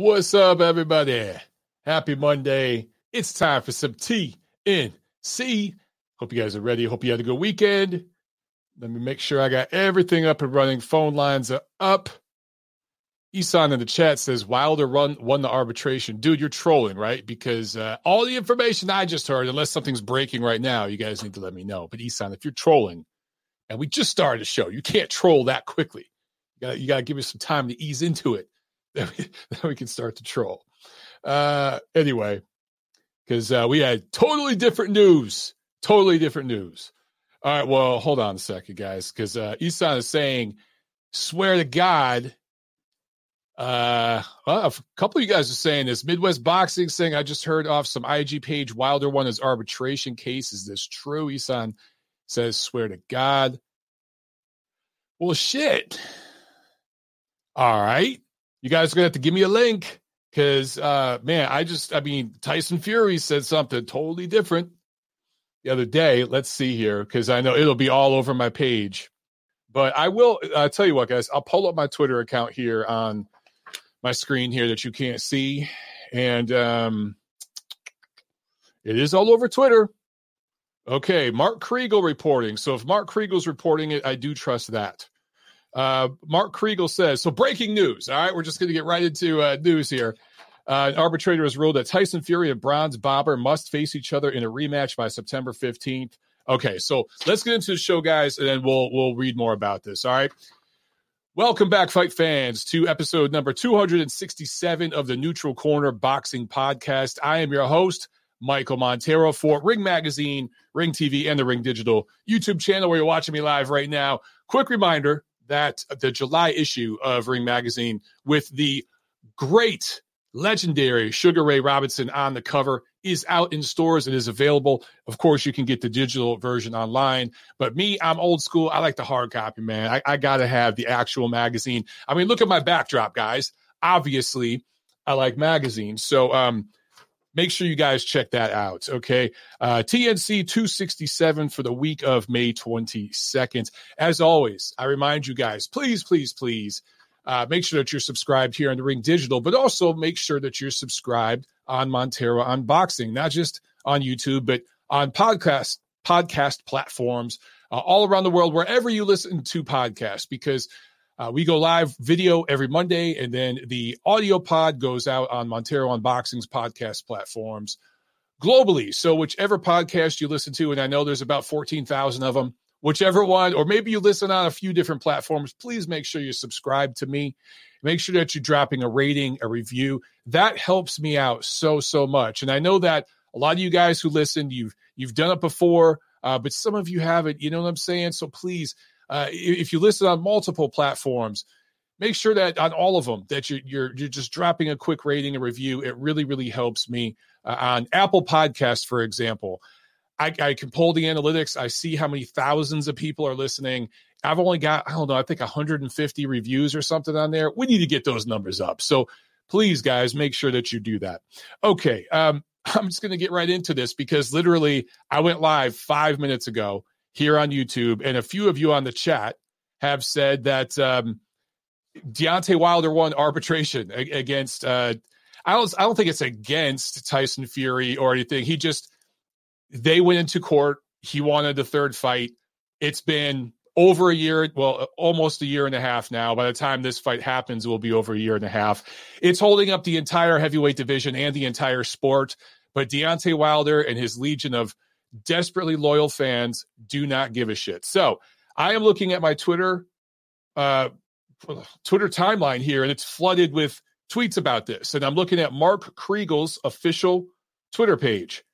What's up, everybody? Happy Monday. It's time for some TNC. Hope you guys are ready. Hope you had a good weekend. Let me make sure I got everything up and running. Phone lines are up. Isan in the chat says Wilder run, won the arbitration. Dude, you're trolling, right? Because uh, all the information I just heard, unless something's breaking right now, you guys need to let me know. But Isan, if you're trolling, and we just started the show, you can't troll that quickly. You got you to give me some time to ease into it. Then we, then we can start to troll. Uh, anyway, because uh, we had totally different news. Totally different news. All right, well, hold on a second, guys, because uh, Isan is saying, swear to God. Uh, well, a couple of you guys are saying this. Midwest Boxing saying, I just heard off some IG page Wilder won his arbitration case. Is this true? Isan says, swear to God. Well, shit. All right. You guys are to have to give me a link because, uh, man, I just, I mean, Tyson Fury said something totally different the other day. Let's see here because I know it'll be all over my page. But I will uh, tell you what, guys, I'll pull up my Twitter account here on my screen here that you can't see. And um, it is all over Twitter. Okay, Mark Kriegel reporting. So if Mark Kriegel's reporting it, I do trust that. Uh, Mark Kriegel says, so breaking news. All right, we're just going to get right into uh, news here. Uh, an arbitrator has ruled that Tyson Fury and Bronze Bomber must face each other in a rematch by September 15th. Okay, so let's get into the show, guys, and then we'll we'll read more about this. All right. Welcome back, fight fans, to episode number 267 of the Neutral Corner Boxing Podcast. I am your host, Michael Montero for Ring Magazine, Ring TV, and the Ring Digital YouTube channel where you're watching me live right now. Quick reminder that the July issue of Ring Magazine with the great, legendary Sugar Ray Robinson on the cover is out in stores and is available. Of course, you can get the digital version online. But me, I'm old school. I like the hard copy, man. I, I got to have the actual magazine. I mean, look at my backdrop, guys. Obviously, I like magazines. So, um, make sure you guys check that out. Okay. Uh, TNC 267 for the week of May 22nd. As always, I remind you guys, please, please, please uh, make sure that you're subscribed here on the Ring Digital, but also make sure that you're subscribed on Montero On Boxing, not just on YouTube, but on podcast podcast platforms uh, all around the world, wherever you listen to podcasts, because uh, we go live video every Monday, and then the audio pod goes out on Montero On Boxing's podcast platforms globally. So, whichever podcast you listen to, and I know there's about 14,000 of them, whichever one, or maybe you listen on a few different platforms, please make sure you subscribe to me. Make sure that you're dropping a rating, a review. That helps me out so, so much. And I know that a lot of you guys who listen, you've you've done it before, uh, but some of you haven't. You know what I'm saying? So please uh, if you listen on multiple platforms, make sure that on all of them that you're you're, you're just dropping a quick rating and review. It really really helps me. Uh, on Apple Podcasts, for example, I, I can pull the analytics. I see how many thousands of people are listening. I've only got I don't know I think 150 reviews or something on there. We need to get those numbers up. So please, guys, make sure that you do that. Okay. Um, I'm just going to get right into this because literally I went live five minutes ago here on YouTube, and a few of you on the chat have said that um, Deontay Wilder won arbitration against. Uh, I don't. I don't think it's against Tyson Fury or anything. He just they went into court. He wanted the third fight. It's been over a year, well, almost a year and a half now. By the time this fight happens, it will be over a year and a half. It's holding up the entire heavyweight division and the entire sport. But Deontay Wilder and his legion of desperately loyal fans do not give a shit. So I am looking at my Twitter uh, Twitter timeline here, and it's flooded with tweets about this. And I'm looking at Mark Kriegel's official Twitter page.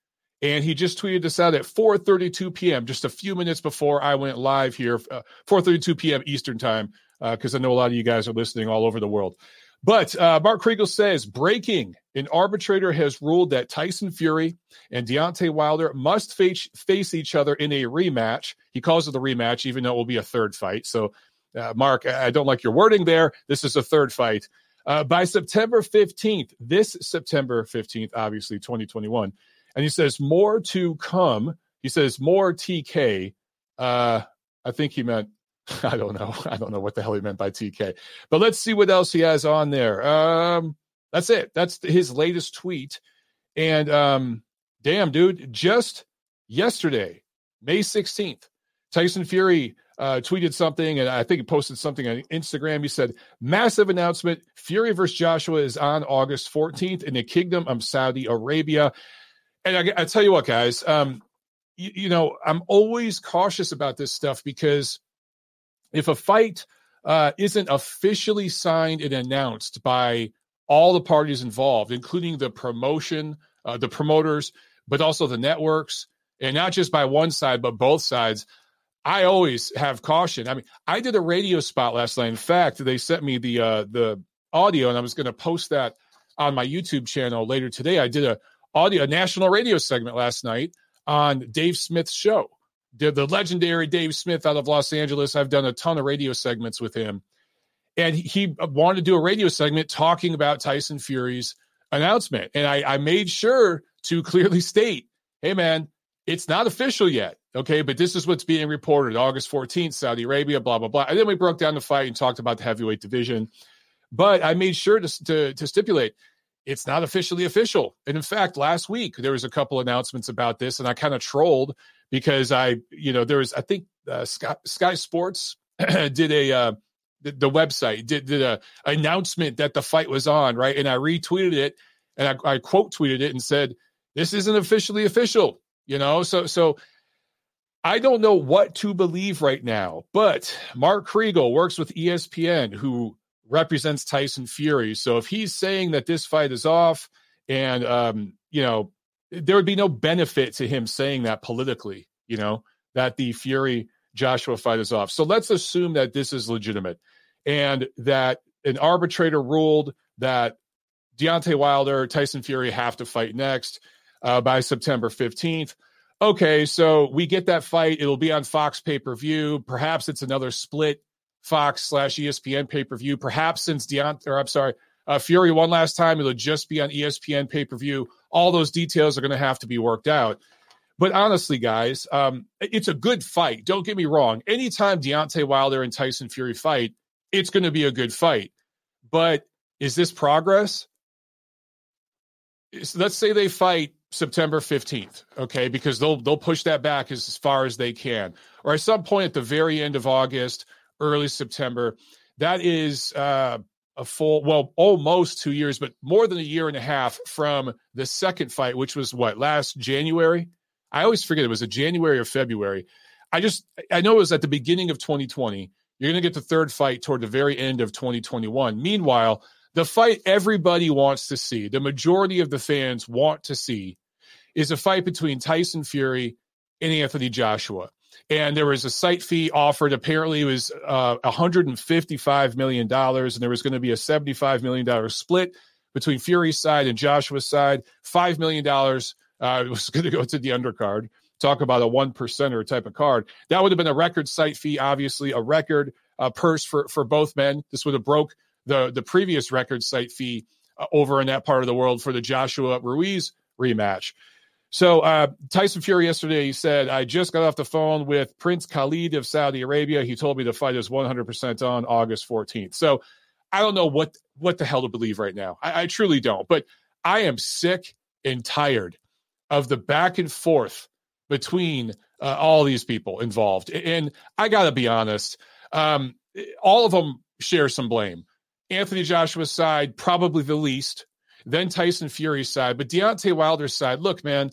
And he just tweeted this out at 4:32 p.m., just a few minutes before I went live here, uh, 4:32 p.m. Eastern time, because uh, I know a lot of you guys are listening all over the world. But uh, Mark Kriegel says breaking an arbitrator has ruled that Tyson Fury and Deontay Wilder must face, face each other in a rematch. He calls it a rematch, even though it will be a third fight. So, uh, Mark, I don't like your wording there. This is a third fight. Uh, by September 15th, this September 15th, obviously 2021. And he says, more to come. He says, more TK. Uh, I think he meant I don't know. I don't know what the hell he meant by TK. But let's see what else he has on there. Um, That's it. That's his latest tweet. And um, damn, dude, just yesterday, May 16th, Tyson Fury uh, tweeted something, and I think he posted something on Instagram. He said, Massive announcement Fury versus Joshua is on August 14th in the Kingdom of Saudi Arabia. And I, I tell you what, guys, um, you, you know, I'm always cautious about this stuff because if a fight uh, isn't officially signed and announced by all the parties involved, including the promotion, uh, the promoters, but also the networks, and not just by one side, but both sides. I always have caution. I mean, I did a radio spot last night. In fact, they sent me the uh, the audio, and I was going to post that on my YouTube channel later today. I did a audio, a national radio segment last night on Dave Smith's show. The, the legendary Dave Smith out of Los Angeles. I've done a ton of radio segments with him. And he wanted to do a radio segment talking about Tyson Fury's announcement. And I, I made sure to clearly state hey, man, it's not official yet. Okay. But this is what's being reported August 14th, Saudi Arabia, blah, blah, blah. And then we broke down the fight and talked about the heavyweight division. But I made sure to, to, to stipulate it's not officially official. And in fact, last week there was a couple announcements about this, and I kind of trolled because I, you know, there was I think uh, Sky, Sky Sports did a uh, the, the, website did did a announcement that the fight was on right, and I retweeted it and I, I quote tweeted it and said this isn't officially official, you know. So so I don't know what to believe right now, but Mark Kriegel works with ESPN, who represents Tyson Fury. So if he's saying that this fight is off, and um, you know, there would be no benefit to him saying that politically, you know, that the Fury Joshua fight is off. So let's assume that this is legitimate and that an arbitrator ruled that Deontay Wilder, Tyson Fury have to fight next uh, by September 15th. Okay, so we get that fight. It'll be on Fox pay per view. Perhaps it's another split Fox slash ESPN pay per view. Perhaps since Deontay, or I'm sorry, uh, Fury one last time, it'll just be on ESPN pay per view. All those details are going to have to be worked out. But honestly, guys, um, it's a good fight. Don't get me wrong. Anytime Deontay Wilder and Tyson Fury fight, it's going to be a good fight. But is this progress? Let's say they fight September 15th, okay? Because they'll they'll push that back as far as they can. Or at some point at the very end of August, early September. That is uh, a full, well, almost two years, but more than a year and a half from the second fight, which was what, last January? I always forget it was a January or February. I just, I know it was at the beginning of 2020. You're going to get the third fight toward the very end of 2021. Meanwhile, the fight everybody wants to see, the majority of the fans want to see, is a fight between Tyson Fury and Anthony Joshua and there was a site fee offered. Apparently, it was uh, 155 million dollars, and there was going to be a 75 million dollar split between Fury's side and Joshua's side. Five million dollars uh, was going to go to the undercard. Talk about a one percenter type of card. That would have been a record site fee, obviously a record uh, purse for for both men. This would have broke the the previous record site fee uh, over in that part of the world for the Joshua Ruiz rematch. So uh, Tyson Fury yesterday said, I just got off the phone with Prince Khalid of Saudi Arabia. He told me the fight is 100% on August 14th. So I don't know what what the hell to believe right now. I, I truly don't. But I am sick and tired of the back and forth between uh, all these people involved. And I got to be honest, um, all of them share some blame. Anthony Joshua's side, probably the least. Then Tyson Fury's side, but Deontay Wilder's side. Look, man,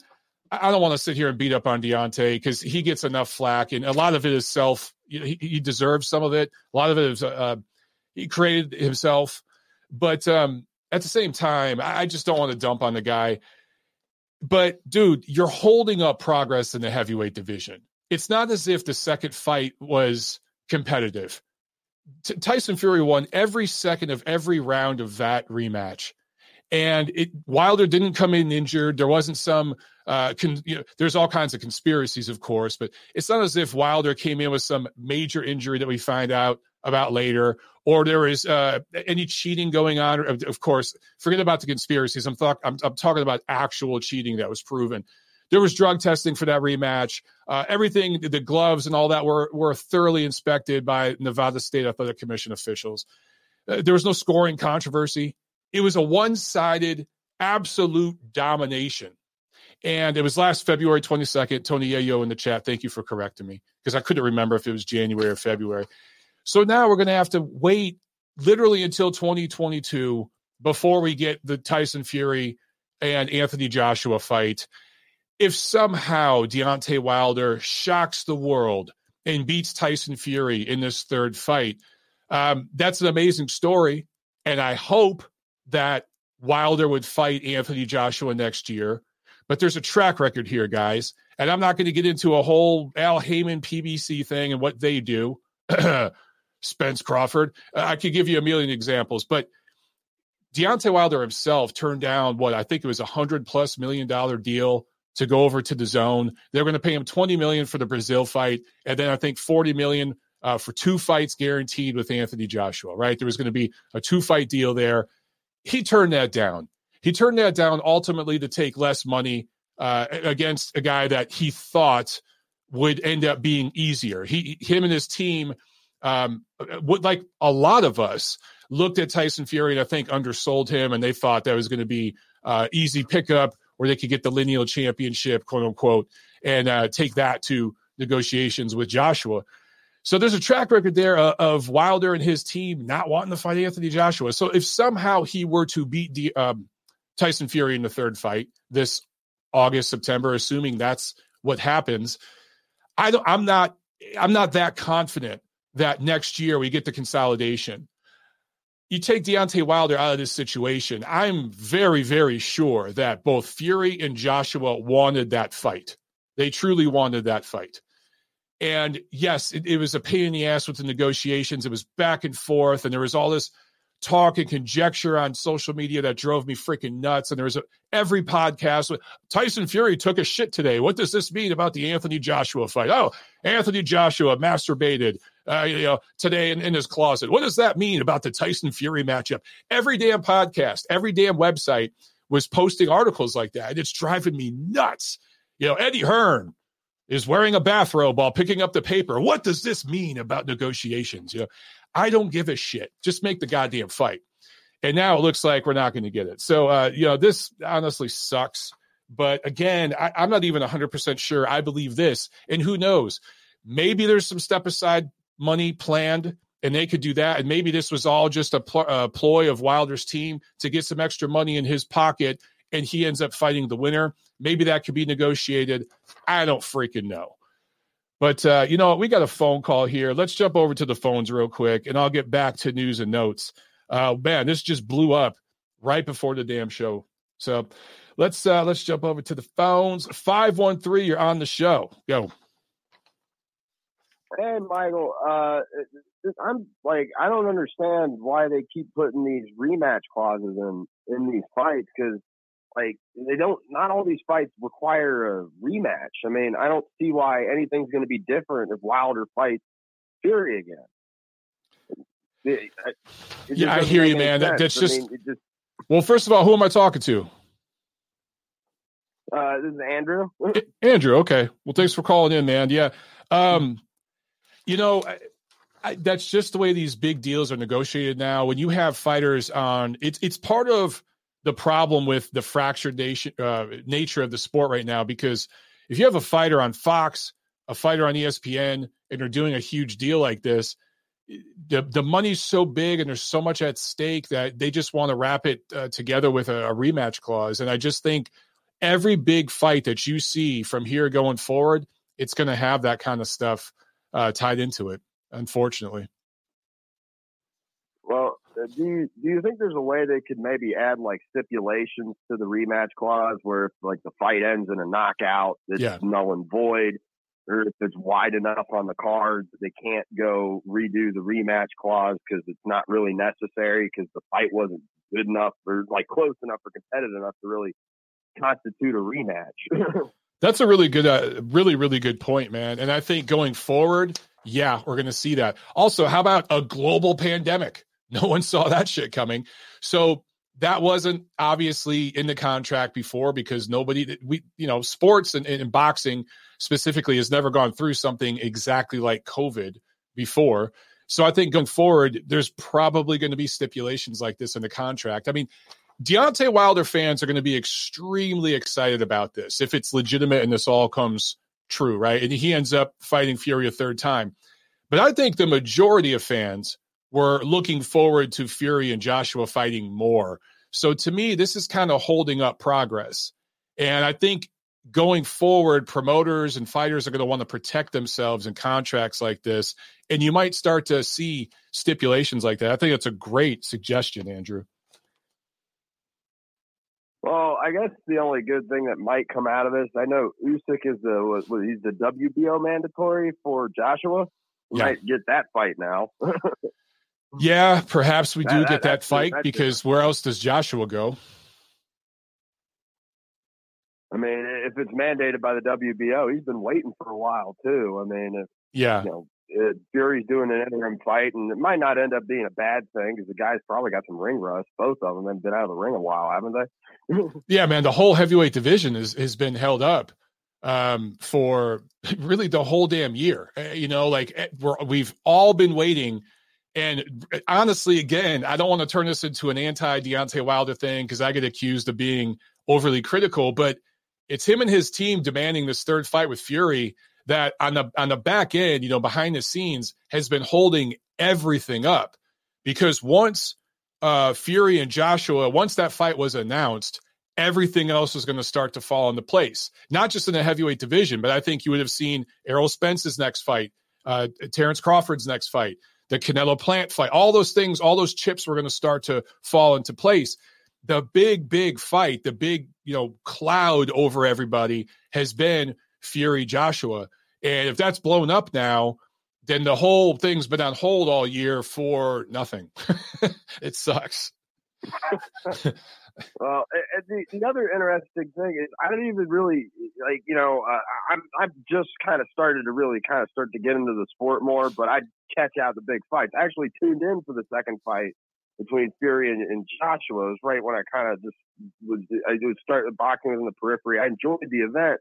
I don't want to sit here and beat up on Deontay because he gets enough flack, and a lot of it is self. He, he deserves some of it. A lot of it is uh, he created himself, but um, at the same time, I just don't want to dump on the guy. But dude, you're holding up progress in the heavyweight division. It's not as if the second fight was competitive. T- Tyson Fury won every second of every round of that rematch and it Wilder didn't come in injured. There wasn't some. Uh, con, you know, there's all kinds of conspiracies, of course, but it's not as if Wilder came in with some major injury that we find out about later, or there is uh, any cheating going on. Of, of, course, forget about the conspiracies. I'm, th- I'm, I'm talking about actual cheating that was proven. There was drug testing for that rematch. Uh, everything, the gloves and all that were were thoroughly inspected by Nevada State Athletic Commission officials. Uh, there was no scoring controversy it was a one sided, absolute domination. And it was last February 22nd. Tony Yayo in the chat. Thank you for correcting me because I couldn't remember if it was January or February. So now we're going to have to wait literally until 2022 before we get the Tyson Fury and Anthony Joshua fight. If somehow Deontay Wilder shocks the world and beats Tyson Fury in this third fight, um, that's an amazing story. And I hope that Wilder would fight Anthony Joshua next year. But there's a track record here, guys. And I'm not going to get into a whole Al Haymon PBC thing and what they do. Spence Crawford. I could give you a million examples, but Deontay Wilder himself turned down what I think it was a hundred plus million dollar deal to go over to the zone. They're going to pay him 20 million for the Brazil fight, and then I think 40 million uh, for two fights guaranteed with Anthony Joshua. Right, there was going to be a two fight deal there. He turned that down. He turned that down ultimately to take less money uh, against a guy that he thought would end up being easier. He, him, and his team um, like a lot of us looked at Tyson Fury and I think undersold him, and they thought that was going to be uh, easy pickup where they could get the lineal championship, quote unquote, and uh, take that to negotiations with Joshua. So there's a track record there uh, of Wilder and his team not wanting to fight Anthony Joshua. So if somehow he were to beat the, um, Tyson Fury in the third fight this August September, assuming that's what happens, I don't. I'm not. I'm not that confident that next year we get the consolidation. You take Deontay Wilder out of this situation. I'm very, very sure that both Fury and Joshua wanted that fight. They truly wanted that fight. And yes, it, it, was a pain in the ass with the negotiations. It was back and forth, and there was all this talk and conjecture on social media that drove me freaking nuts. And there was a, every podcast. Tyson Fury took a shit today. What does this mean about the Anthony Joshua fight? Oh, Anthony Joshua masturbated uh, you know, today in, in his closet. What does that mean about the Tyson Fury matchup? Every damn podcast, every damn website was posting articles like that. It's driving me nuts. You know, Eddie Hearn is wearing a bathrobe while picking up the paper. What does this mean about negotiations? You know, I don't give a shit. Just make the goddamn fight. And now it looks like we're not going to get it. So, uh, you know, this honestly sucks. But again, I, I'm not even 100% sure I believe this. And who knows? Maybe there's some step aside money planned and they could do that. And maybe this was all just a, pl- a, ploy of Wilder's team to get some extra money in his pocket, and he ends up fighting the winner. Maybe that could be negotiated. I don't freaking know. But uh, you know, we got a phone call here. Let's jump over to the phones real quick, and I'll get back to news and notes. Uh, man, this just blew up right before the damn show. So let's uh, let's jump over to the phones. Five one three, you're on the show. Go. Hey, Michael. Uh, I'm like, I don't understand why they keep putting these rematch clauses in in these fights because like they don't. Not all these fights require a rematch. I mean, I don't see why anything's going to be different if Wilder fights Fury again. It, it yeah, I hear you, man. That, that's just, mean, just. Well, first of all, who am I talking to? Uh, this is Andrew. Andrew, okay. Well, thanks for calling in, man. Yeah. Um, you know, I, I, that's just the way these big deals are negotiated now. When you have fighters on, it's it's part of the problem with the fractured nation, uh, nature of the sport right now. Because if you have a fighter on Fox, a fighter on ESPN, and they're doing a huge deal like this, the the money's so big and there's so much at stake that they just want to wrap it uh, together with a, a rematch clause. And I just think every big fight that you see from here going forward, it's going to have that kind of stuff uh, tied into it. Unfortunately. Well, uh, do you do you think there's a way they could maybe add like stipulations to the rematch clause where if like the fight ends in a knockout, it's yeah. null and void, or if it's wide enough on the card they can't go redo the rematch clause because it's not really necessary because the fight wasn't good enough or like close enough or competitive enough to really constitute a rematch. That's a really good, uh, really, really good point, man. And I think going forward, yeah, we're going to see that. Also, how about a global pandemic? No one saw that shit coming. So that wasn't obviously in the contract before because nobody, we, you know, sports and, and boxing specifically has never gone through something exactly like COVID before. So I think going forward, there's probably going to be stipulations like this in the contract. I mean, Deontay Wilder fans are going to be extremely excited about this if it's legitimate and this all comes true, right? And he ends up fighting Fury a third time. But I think the majority of fans were looking forward to Fury and Joshua fighting more. So to me, this is kind of holding up progress. And I think going forward, promoters and fighters are going to want to protect themselves in contracts like this. And you might start to see stipulations like that. I think it's a great suggestion, Andrew. Well, I guess the only good thing that might come out of this, I know Usyk is the he's the WBO mandatory for Joshua. We yeah. might get that fight now. yeah, perhaps we do that, get that, that fight because where else does Joshua go? I mean, if it's mandated by the WBO, he's been waiting for a while too. I mean, if, yeah, you know, it, Fury's doing an interim fight, and it might not end up being a bad thing because the guys probably got some ring rust. Both of them have been out of the ring a while, haven't they? yeah, man. The whole heavyweight division is, has been held up um, for really the whole damn year. Eh, you know, like eh, we're, we've all been waiting. And eh, honestly, again, I don't want to turn this into an anti Deontay Wilder thing because I get accused of being overly critical, but it's him and his team demanding this third fight with Fury that on the on the back end, you know, behind the scenes has been holding everything up because once uh, Fury and Joshua, once that fight was announced, everything else was going to start to fall into place. Not just in the heavyweight division, but I think you would have seen Errol Spence's next fight, uh, Terrence Crawford's next fight, the Canelo Plant fight. All those things, all those chips were going to start to fall into place. The big, big fight, the big, you know, cloud over everybody has been Fury Joshua. And if that's blown up now, then the whole thing's been on hold all year for nothing. it sucks. well, the, the other interesting thing is I don't even really like you know uh, I'm I've just kind of started to really kind of start to get into the sport more, but I catch out the big fights. I actually tuned in for the second fight between Fury and, and Joshua. It was right when I kind of just was I was starting boxing in the periphery. I enjoyed the event,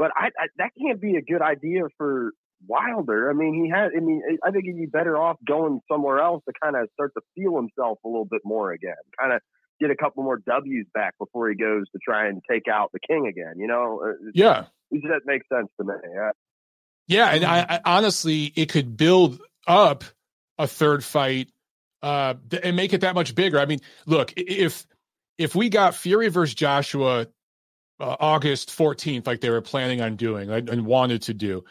but I, I, that can't be a good idea for Wilder. I mean, he had. I mean, I think he'd be better off going somewhere else to kind of start to feel himself a little bit more again. Kind of get a couple more W's back before he goes to try and take out the king again. You know? Uh, yeah, that makes sense to me. Yeah. Yeah, and I, I honestly, it could build up a third fight uh, and make it that much bigger. I mean, look, if if we got Fury versus Joshua uh, August 14th, like they were planning on doing and, and wanted to do.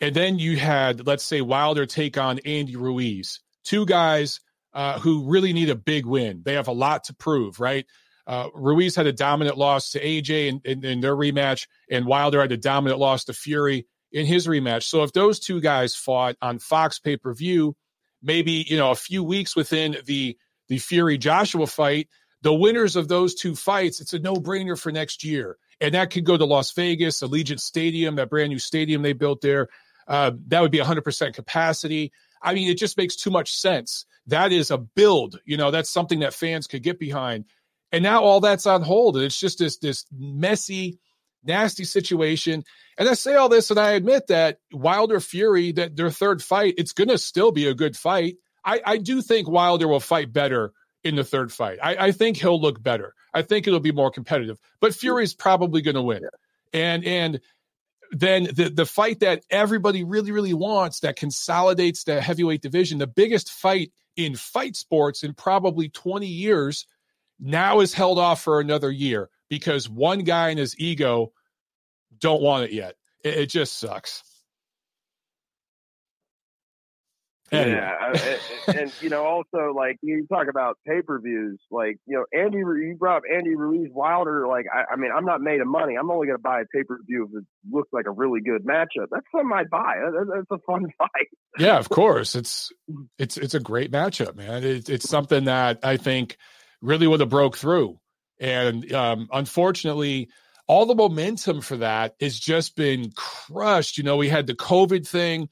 And then you had, let's say, Wilder take on Andy Ruiz, two guys uh, who really need a big win. They have a lot to prove, right? Uh, Ruiz had a dominant loss to AJ in, in, in, their rematch, and Wilder had a dominant loss to Fury in his rematch. So if those two guys fought on Fox pay per view, maybe you know a few weeks within the the Fury Joshua fight, the winners of those two fights, it's a no brainer for next year and that could go to Las Vegas, Allegiant Stadium, that brand new stadium they built there. Uh, that would be 100% capacity. I mean, it just makes too much sense. That is a build, you know, that's something that fans could get behind. And now all that's on hold, and it's just this this messy, nasty situation. And I say all this, and I admit that Wilder Fury, that their third fight, it's going to still be a good fight. I, I do think Wilder will fight better in the third fight. I, I think he'll look better. I think it'll be more competitive. But hmm. Fury's probably going to win. Yeah. And and then the the fight that everybody really really wants that consolidates the heavyweight division, the biggest fight in fight sports in probably 20 years, now is held off for another year because one guy and his ego don't want it yet. It, it just sucks. Yeah, and, and, you know, also like you talk about pay per views, like you know, Andy, you brought up Andy Ruiz Wilder. Like, I, I mean, I'm not made of money. I'm only going to buy a pay per view if it looks like a really good matchup. That's something I buy. That's a fun fight. yeah, of course. It's it's it's a great matchup, man. It, it's something that I think really would have broke through, and um, unfortunately. All the momentum for that has just been crushed. You know, we had the COVID thing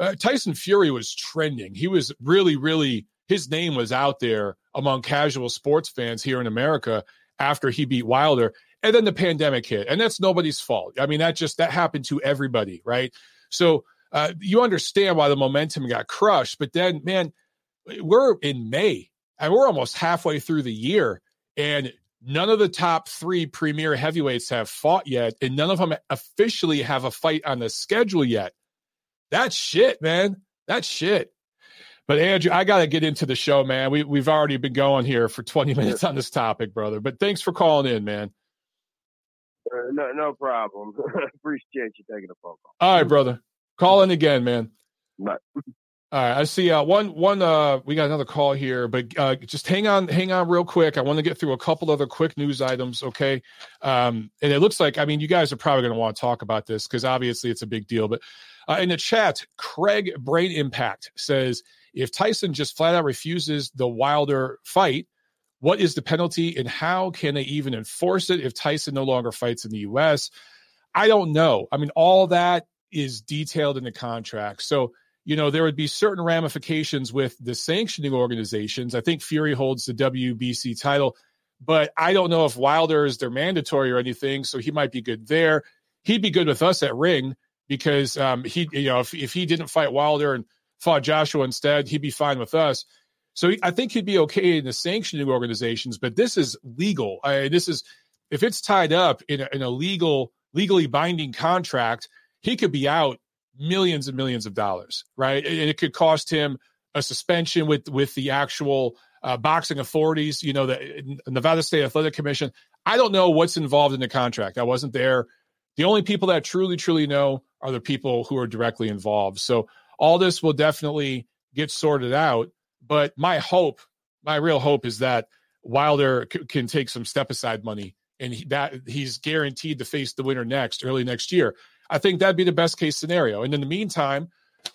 uh, Tyson Fury was trending. He was really, really, his name was out there among casual sports fans here in America after he beat Wilder. And then the pandemic hit, and that's nobody's fault. I mean, that just that happened to everybody, right? So uh, you understand why the momentum got crushed. But then, man, we're in May and we're almost halfway through the year, and none of the top three premier heavyweights have fought yet, and none of them officially have a fight on the schedule yet. That's shit, man. That's shit. But Andrew, I got to get into the show, man. We we've already been going here for 20 minutes on this topic, brother. But thanks for calling in, man. Uh, no, no problem. Appreciate you taking a phone call. All right, brother. Call in again, man. All right, I see. Uh, one, one. Uh, we got another call here, but uh, just hang on, hang on, real quick. I want to get through a couple other quick news items, okay? Um, and it looks like, I mean, you guys are probably going to want to talk about this because obviously it's a big deal. But uh, in the chat, Craig Brain Impact says if Tyson just flat out refuses the Wilder fight, what is the penalty and how can they even enforce it if Tyson no longer fights in the U.S.? I don't know. I mean, all that is detailed in the contract. So, you know, there would be certain ramifications with the sanctioning organizations. I think Fury holds the WBC title, but I don't know if Wilder is their mandatory or anything. So he might be good there. He'd be good with us at Ring because um, he, you know, if, if he didn't fight Wilder and fought Joshua instead, he'd be fine with us. So I think he'd be okay in the sanctioning organizations, but this is legal. I, this is if it's tied up in a, in a legal, legally binding contract, he could be out millions and millions of dollars, right? And it could cost him a suspension with with the actual uh, boxing authorities. You know, the Nevada State Athletic Commission. I don't know what's involved in the contract. I wasn't there. The only people that truly, truly know are the people who are directly involved. So all this will definitely get sorted out. But my hope, my real hope is that Wilder c- can take some step aside money and he, that he's guaranteed to face the winner next, early next year. I think that'd be the best case scenario. And in the meantime,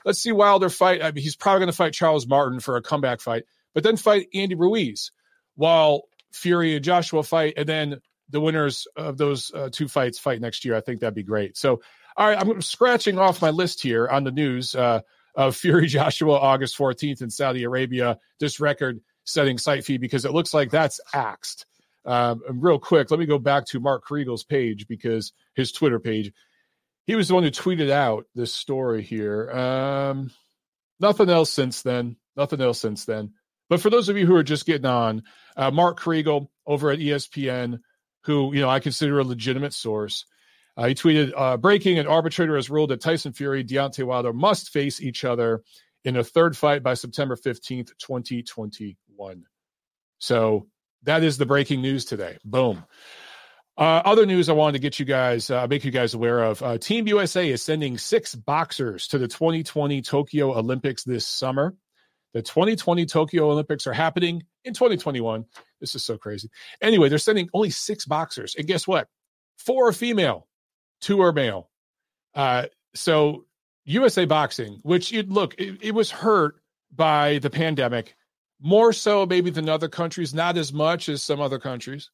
let's see Wilder fight. I mean, he's probably going to fight Charles Martin for a comeback fight, but then fight Andy Ruiz while Fury and Joshua fight, and then the winners of those uh, two fights fight next year. I think that'd be great. So, all right, I'm scratching off my list here on the news. Uh, of Fury Joshua August 14th in Saudi Arabia. This record setting site fee because it looks like that's axed. Um, real quick, let me go back to Mark Kriegel's page because his Twitter page. He was the one who tweeted out this story here. Um, nothing else since then. Nothing else since then. But for those of you who are just getting on, uh, Mark Kriegel over at ESPN, who you know I consider a legitimate source, uh, he tweeted, uh, breaking, an arbitrator has ruled that Tyson Fury, Deontay Wilder must face each other in a third fight by September 15th, 2021. So that is the breaking news today. Boom. Uh, other news I wanted to get you guys, uh, make you guys aware of. Uh, Team USA is sending six boxers to the 2020 Tokyo Olympics this summer. The 2020 Tokyo Olympics are happening in 2021. This is so crazy. Anyway, they're sending only six boxers. And guess what? Four are female two are male. Uh, so USA Boxing, which it, look, it, it was hurt by the pandemic, more so maybe than other countries, not as much as some other countries.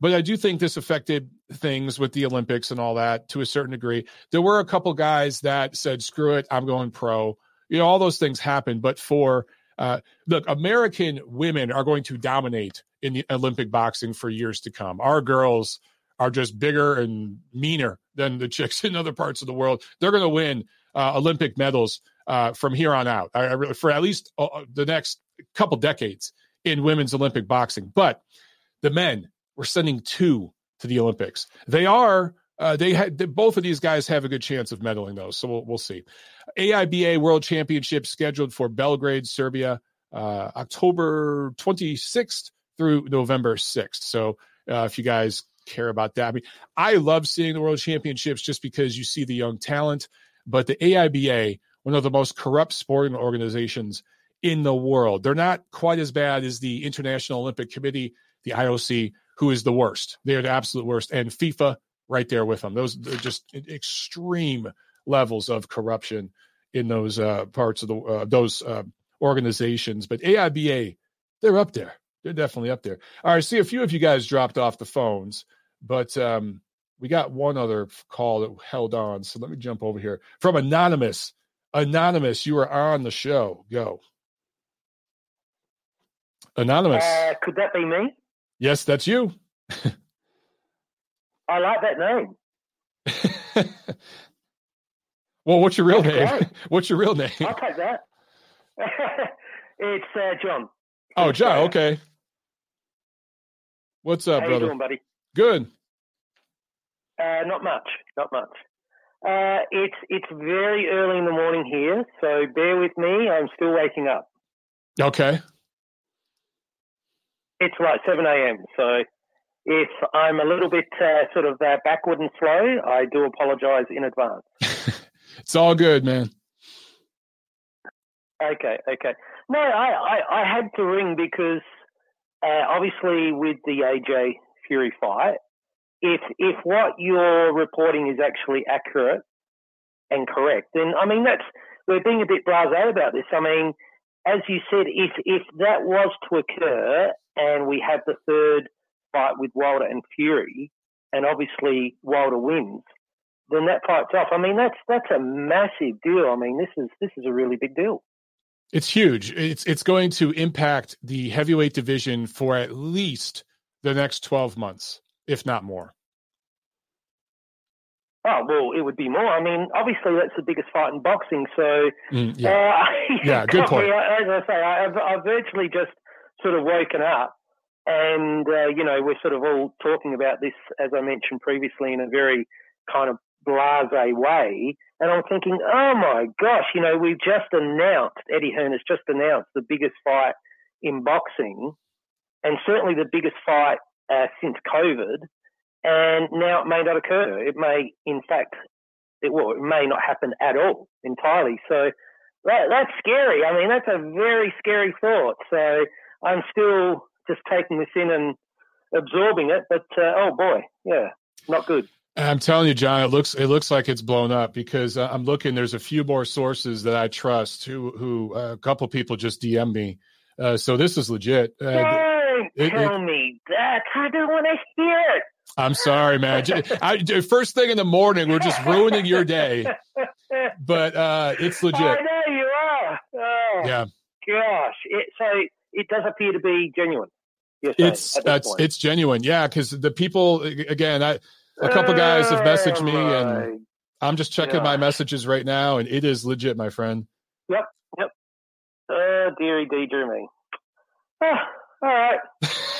But I do think this affected things with the Olympics and all that to a certain degree. There were a couple guys that said, screw it, I'm going pro. You know, all those things happen. But for, uh, look, American women are going to dominate in the Olympic boxing for years to come. Our girls are just bigger and meaner than the chicks in other parts of the world. They're going to win uh, Olympic medals uh, from here on out I, I for at least uh, uh, the next couple decades in women's Olympic boxing. But the men, we're sending two to the Olympics. They are. Uh, they had both of these guys have a good chance of medaling though, so we'll, we'll see. AIBA World Championship scheduled for Belgrade, Serbia, uh, October 26th through November 6th. So if you guys care about that. I mean, I love seeing the World Championships just because you see the young talent, but the AIBA, one of the most corrupt sporting organizations in the world, they're not quite as bad as the International Olympic Committee, the IOC, who is the worst. They are the absolute worst, and FIFA right there with them. Those are just extreme levels of corruption in those uh, parts of the uh, those uh, organizations. But AIBA, they're up there. They're definitely up there. All right, see a few of you guys dropped off the phones. But um, we got one other call that held on. So let me jump over here from Anonymous. Anonymous, you are on the show. Go. Anonymous. Uh, could that be me? Yes, that's you. I like that name. Well, what's your real name? what's your real name? I'll take that. it's uh, John. Oh, John. Okay. What's up, How brother? you doing, buddy? Good. Uh, not much. Not much. Uh, it's it's very early in the morning here, so bear with me. I'm still waking up. Okay. It's like 7 a.m. So if I'm a little bit uh, sort of uh, backward and slow, I do apologize in advance. it's all good, man. Okay, okay. No, I, I, I had to ring because uh, obviously with the AJ Fury fight, if if what you're reporting is actually accurate and correct, then I mean that's we're being a bit blasé about this. I mean, as you said, if if that was to occur and we have the third fight with Wilder and Fury, and obviously Wilder wins, then that fight's off. I mean, that's that's a massive deal. I mean, this is this is a really big deal. It's huge. It's it's going to impact the heavyweight division for at least the next 12 months, if not more. Oh well, it would be more. I mean, obviously that's the biggest fight in boxing. So mm, yeah, uh, yeah, good point. Me, as I say, I've, I've virtually just sort of woken up, and uh, you know we're sort of all talking about this, as I mentioned previously, in a very kind of blasé way. And I'm thinking, oh my gosh, you know, we've just announced Eddie Hearn has just announced the biggest fight in boxing, and certainly the biggest fight uh, since COVID and now it may not occur. It may, in fact, it, well, it may not happen at all entirely. So that, that's scary. I mean, that's a very scary thought. So I'm still just taking this in and absorbing it. But uh, oh boy, yeah, not good. I'm telling you, John, it looks it looks like it's blown up because uh, I'm looking. There's a few more sources that I trust who who uh, a couple people just DM me. Uh, so this is legit. Uh, Don't it, tell it, me that. I don't want to hear it. I'm sorry, man. I, first thing in the morning, we're just ruining your day. But uh, it's legit. I know you are. Oh, yeah. Gosh. It, so it does appear to be genuine. It's it's it's genuine, yeah. Because the people again, I a couple guys have messaged me, and I'm just checking my messages right now, and it is legit, my friend. Yep, yep. Uh, dearie, dear me. Ah, all right.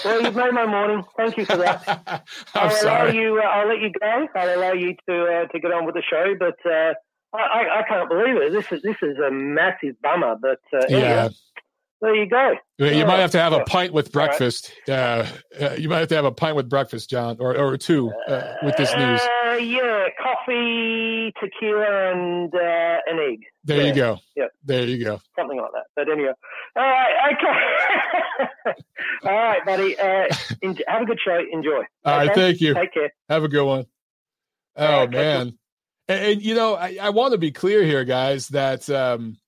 Well, you've made my morning. Thank you for that. I'm I'll sorry. Allow you, uh, I'll let you go. I'll allow you to uh, to get on with the show. But uh, I, I, can't believe it. This is this is a massive bummer. But uh, anyway, yeah. There you go. You might have to have a pint with breakfast. Right. Uh, you might have to have a pint with breakfast, John, or or two uh, with this news. Uh, yeah, coffee, tequila, and uh, an egg. There yeah. you go. Yeah, there you go. Something like that. But anyway, all right, okay. all right, buddy. Uh, have a good show. Enjoy. All okay? right, thank you. Take care. Have a good one. Oh right, man, and, and, you know, I, I want to be clear here, guys, that. Um,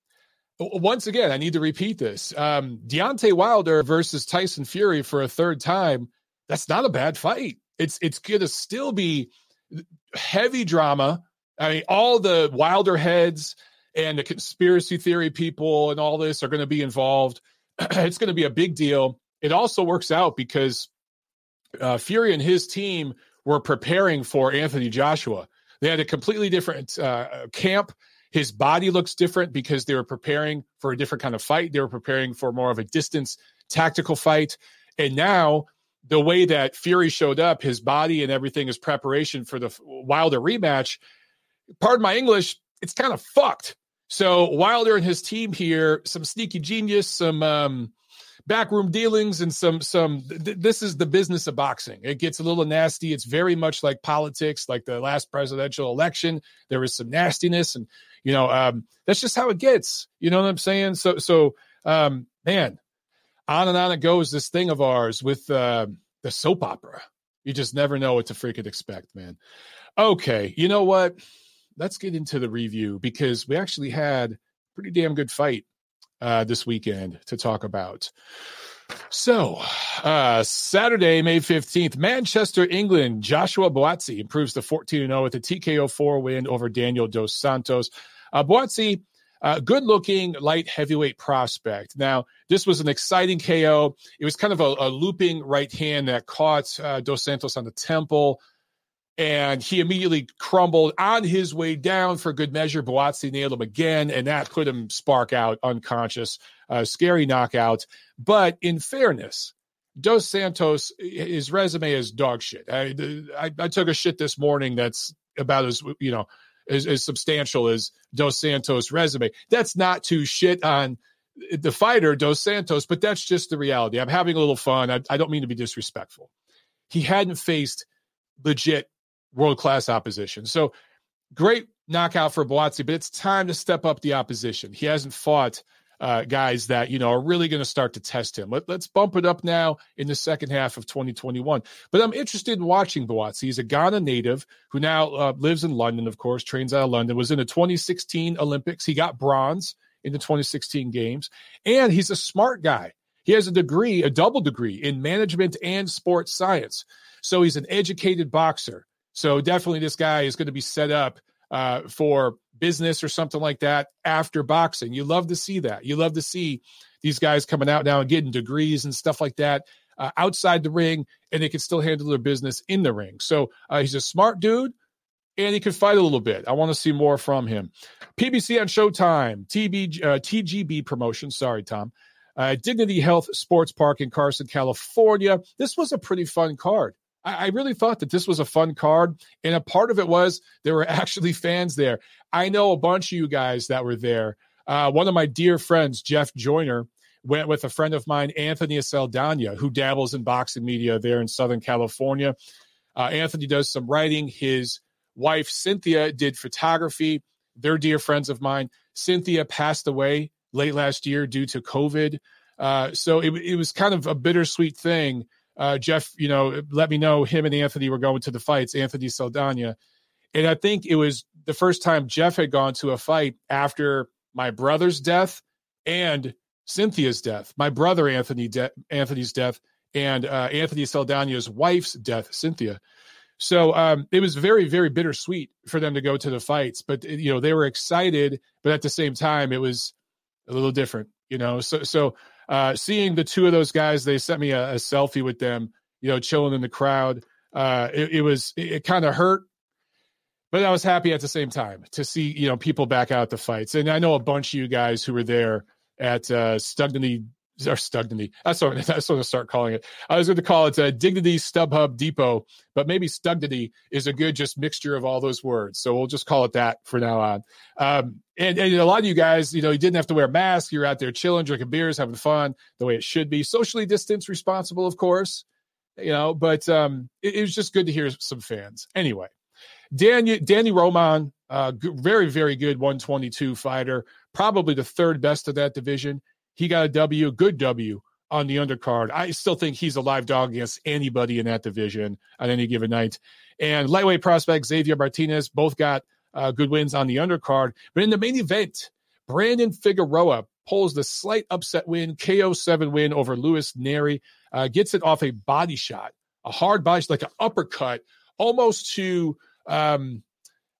once again, I need to repeat this. Um, Deontay Wilder versus Tyson Fury for a third time. That's not a bad fight. It's it's to still be heavy drama. I mean, all the Wilder heads and the conspiracy theory people and all this are going to be involved. it's going to be a big deal. It also works out because uh, Fury and his team were preparing for Anthony Joshua. They had a completely different uh, camp his body looks different because they were preparing for a different kind of fight. They were preparing for more of a distance tactical fight. And now the way that Fury showed up, his body and everything is preparation for the Wilder rematch. Pardon my English, it's kind of fucked. So Wilder and his team here, some sneaky genius, some um, backroom dealings, and some some. Th- this is the business of boxing. It gets a little nasty. It's very much like politics, like the last presidential election. There was some nastiness, and you know, um, that's just how it gets. You know what I'm saying? So, so, um, man, on and on it goes. This thing of ours with uh, the soap opera. You just never know what to freaking expect, man. Okay, you know what? Let's get into the review because we actually had pretty damn good fight uh, this weekend to talk about. So, uh, Saturday, May 15th, Manchester, England, Joshua Buatsi improves to 14 0 with a TKO 4 win over Daniel Dos Santos. Uh, Buatsi, uh, good looking light heavyweight prospect. Now, this was an exciting KO. It was kind of a, a looping right hand that caught uh, Dos Santos on the temple. And he immediately crumbled on his way down for good measure. Buatsi nailed him again, and that put him spark out, unconscious. Scary knockout. But in fairness, Dos Santos, his resume is dog shit. I, I, I took a shit this morning that's about as you know as, as substantial as Dos Santos' resume. That's not to shit on the fighter Dos Santos, but that's just the reality. I'm having a little fun. I, I don't mean to be disrespectful. He hadn't faced legit world class opposition, so great knockout for Buatsi, but it's time to step up the opposition. He hasn't fought uh, guys that you know are really going to start to test him. Let, us bump it up now in the second half of 2021. But I'm interested in watching Buatsi. He's a Ghana native who now uh, lives in London, of course, trains out of London. Was in the 2016 Olympics. He got bronze in the 2016 games, and he's a smart guy. He has a degree, a double degree in management and sports science. So he's an educated boxer. So definitely, this guy is going to be set up uh, for business or something like that after boxing. You love to see that. You love to see these guys coming out now and getting degrees and stuff like that uh, outside the ring, and they can still handle their business in the ring. So uh, he's a smart dude. And he can fight a little bit. I want to see more from him. PBC on Showtime, TB, uh, TGB promotion. Sorry, Tom. Uh, Dignity Health Sports Park in Carson, California. This was a pretty fun card. I, really thought that this was a fun card. And a part of it was there were actually fans there. I know a bunch of you guys that were there. Uh, one of my dear friends, Jeff Joyner, went with a friend of mine, Anthony Saldana, who dabbles in boxing media there in Southern California. Uh, Anthony does some writing. His wife, Cynthia, did photography. They're dear friends of mine. Cynthia passed away late last year due to COVID. Uh, so it, it was kind of a bittersweet thing uh, Jeff, you know, let me know him and Anthony were going to the fights, Anthony Saldana. And I think it was the first time Jeff had gone to a fight after my brother's death and Cynthia's death. My brother Anthony de- Anthony's death and uh, Anthony Saldana's wife's death, Cynthia. So um, it was very, very bittersweet for them to go to the fights. But you know, they were excited, but at the same time, it was a little different. You know, so so uh, seeing the two of those guys, they sent me a, a selfie with them, you know, chilling in the crowd. Uh, it, it was, it, it kind of hurt, but I was happy at the same time to see, you know, people back out the fights. And I know a bunch of you guys who were there at uh, Stugnany or Stugnany. That's what, that's what I'm going to start calling it. I was going to call it a uh, Dignity StubHub Depot, but maybe Stugnany is a good just mixture of all those words. So we'll just call it that for now on. Um, and, and a lot of you guys, you know, you didn't have to wear a mask. You're out there chilling, drinking beers, having fun the way it should be. Socially distanced, responsible, of course, you know, but um, it, it was just good to hear some fans. Anyway, Danny, Danny Roman, uh, very, very good 122 fighter, probably the third best of that division. He got a W, good W on the undercard. I still think he's a live dog against anybody in that division on any given night. And lightweight prospect Xavier Martinez both got uh, good wins on the undercard. But in the main event, Brandon Figueroa pulls the slight upset win, KO 7 win over Luis Nery, uh, gets it off a body shot, a hard body, like an uppercut, almost to um,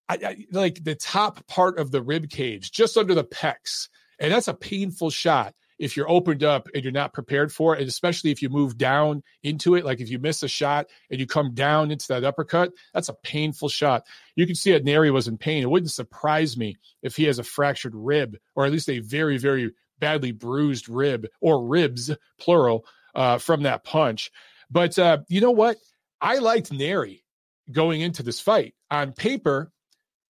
I, I, like the top part of the rib cage, just under the pecs. And that's a painful shot if you're opened up and you're not prepared for it, and especially if you move down into it, like if you miss a shot and you come down into that uppercut, that's a painful shot. You can see that Nery was in pain. It wouldn't surprise me if he has a fractured rib or at least a very, very badly bruised rib or ribs, plural, uh, from that punch. But uh, you know what? I liked Nery going into this fight. On paper,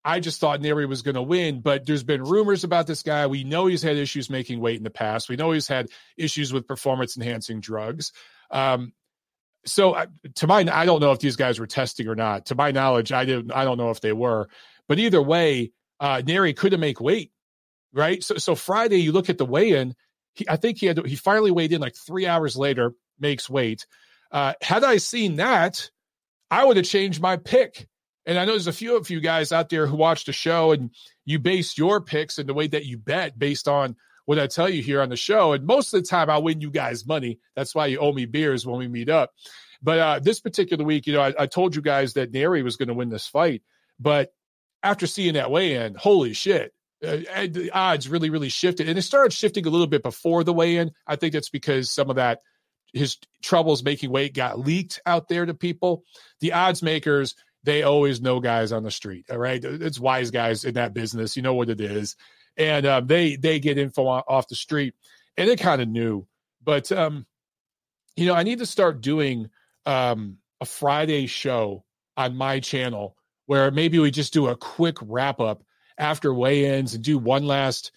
I just thought Nery was going to win, but there's been rumors about this guy. We know he's had issues making weight in the past. We know he's had issues with performance enhancing drugs. Um, so uh, to my, I don't know if these guys were testing or not. To my knowledge, I didn't. I don't know if they were. But either way, uh, couldn't make weight, right? So, so Friday, you look at the weigh-in. He, I think he had. He finally weighed in like three hours later, makes weight. Uh, had I seen that, I would have changed my pick and I know there's a few of you guys out there who watch the show and you base your picks and the way that you bet based on what I tell you here on the show. And most of the time, I'll win you guys money. That's why you owe me beers when we meet up. But uh, this particular week, you know, I, I told you guys that Nery was going to win this fight. But after seeing that weigh in, holy shit, uh, the odds really, really shifted. And it started shifting a little bit before the weigh in. I think that's because some of that, his troubles making weight got leaked out there to people. The odds makers they always know guys on the street. All right, it's wise guys in that business. You know what it is, and uh, they they get info off the street, and they kind of knew. But um, you know, I need to start doing um, a Friday show on my channel where maybe we just do a quick wrap up after weigh-ins and do one last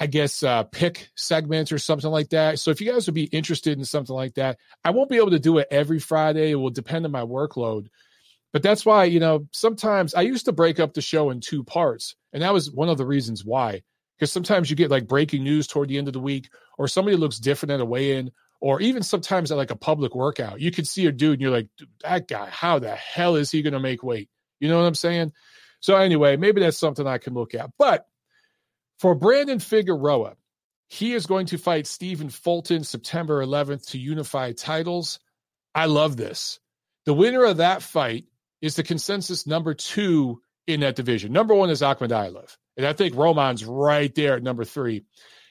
I guess uh, pick segments or something like that. So if you guys would be interested in something like that, I won't be able to do it every Friday. It will depend on my workload. But that's why, you know, sometimes I used to break up the show in two parts. And that was one of the reasons why. Because sometimes you get like breaking news toward the end of the week, or somebody looks different at a weigh in, or even sometimes at like a public workout. You could see a dude and you're like, that guy, how the hell is he going to make weight? You know what I'm saying? So, anyway, maybe that's something I can look at. But for Brandon Figueroa, he is going to fight Stephen Fulton September 11th to unify titles. I love this. The winner of that fight is the consensus number two in that division. Number one is Akhmadaliev. And I think Roman's right there at number three.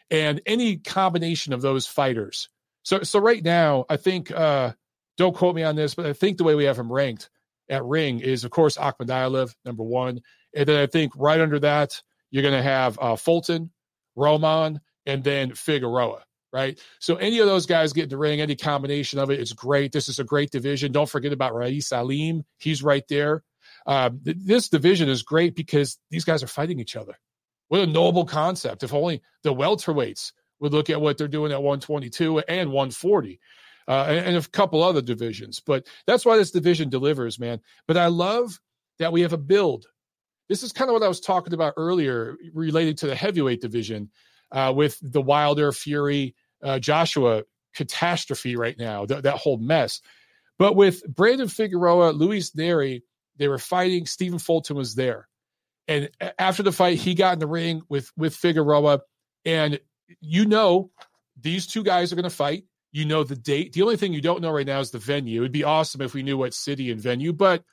And any combination of those fighters. So so right now, I think uh don't quote me on this, but I think the way we have him ranked at ring is of course Akhmadaliev, number one. And then I think right under that, you're going to have uh, Fulton, Roman, and then Figueroa, right? So any of those guys get in the ring, any combination of it, it's great. This is a great division. Don't forget about Raeese Aleem. He's right there. Uh, th- this division is great because these guys are fighting each other. What a noble concept. If only the welterweights would look at what they're doing at 122 and 140. Uh, and, and a couple other divisions. But that's why this division delivers, man. But I love that we have a build this is kind of what I was talking about earlier, related to the heavyweight division uh, with the Wilder Fury uh, Joshua catastrophe right now, th- that whole mess. But with Brandon Figueroa, Luis Nery, they were fighting. Stephen Fulton was there, and after the fight, he got in the ring with with Figueroa, and you know these two guys are going to fight. You know the date. The only thing you don't know right now is the venue. It'd be awesome if we knew what city and venue, but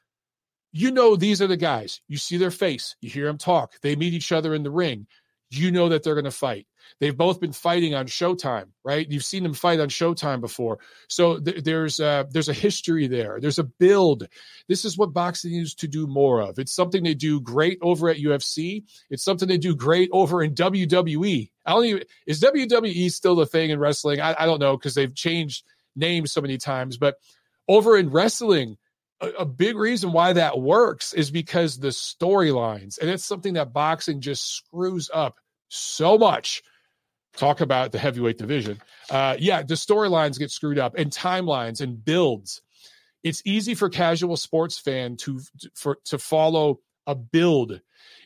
you know these are the guys. You see their face, you hear them talk. They meet each other in the ring. You know that they're going to fight. They've both been fighting on Showtime, right? You've seen them fight on Showtime before, so th- there's a, there's a history there. There's a build. This is what boxing needs to do more of. It's something they do great over at UFC. It's something they do great over in WWE. I don't even is WWE still the thing in wrestling? I, I don't know because they've changed names so many times, but over in wrestling a big reason why that works is because the storylines, and it's something that boxing just screws up so much. Talk about the heavyweight division. Uh, yeah, the storylines get screwed up and timelines and builds. It's easy for casual sports fan to for to follow a build.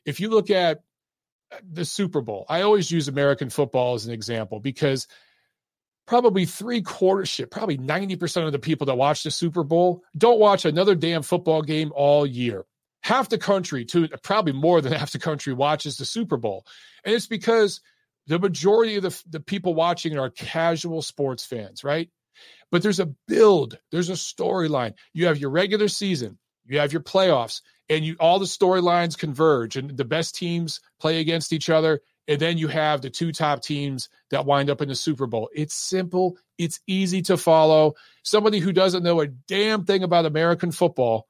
If you look at the Super Bowl, I always use American football as an example because probably three quarters shit, probably 90% of the people that watch the Super Bowl don't watch another damn football game all year. Half the country, to probably more than half the country, watches the Super Bowl. And it's because the majority of the, the people watching are casual sports fans, right? But there's a build, there's a storyline. You have your regular season, you have your playoffs, and you all the storylines converge, and the best teams play against each other, and then you have the two top teams that wind up in the Super Bowl. It's simple, it's easy to follow. Somebody who doesn't know a damn thing about American football